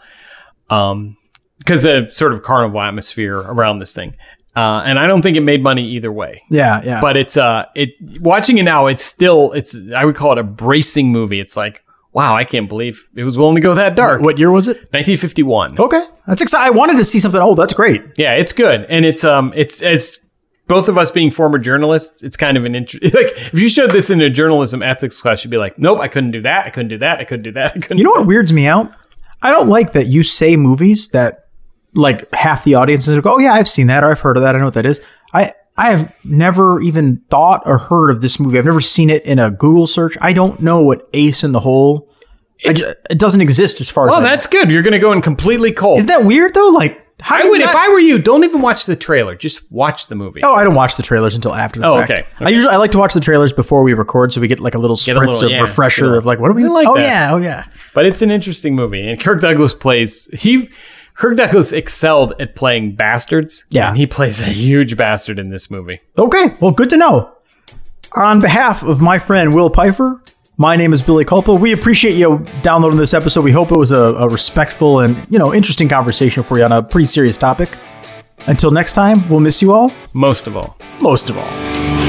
um, because a sort of carnival atmosphere around this thing. Uh, and I don't think it made money either way. Yeah, yeah. But it's uh, it watching it now, it's still it's I would call it a bracing movie. It's like wow, I can't believe it was willing to go that dark. what year was it? 1951. Okay, that's exciting. I wanted to see something. Oh, that's great. Yeah, it's good, and it's um, it's it's both of us being former journalists. It's kind of an interesting. [laughs] Like if you showed this in a journalism ethics class, you'd be like, nope, I couldn't do that. I couldn't do that. I couldn't do that. I couldn't. You know what weirds me out? I don't like that you say movies that like half the audience is like, oh yeah, I've seen that or I've heard of that. I know what that is. I I have never even thought or heard of this movie. I've never seen it in a Google search. I don't know what Ace in the Hole. I ju- it doesn't exist as far Well, as. Know. that's good. You're going to go in completely cold. Is that weird though? Like, I you would if I were you. Don't even watch the trailer. Just watch the movie. Oh, I don't watch the trailers until after the Oh, fact. okay. I usually I like to watch the trailers before we record, so we get like a little Get spritz a little- of yeah, refresher get of like, what are we I like Oh that. yeah, oh yeah. But it's an interesting movie, and Kirk Douglas plays he. Kirk Douglas excelled at playing bastards. Yeah. and he plays a huge bastard in this movie. Okay, well, good to know. On behalf of my friend Will Pfeiffer, my name is Billy Culpa. We appreciate you downloading this episode. We hope it was a, a respectful and you know interesting conversation for you on a pretty serious topic. Until next time, we'll miss you all. Most of all. Most of all.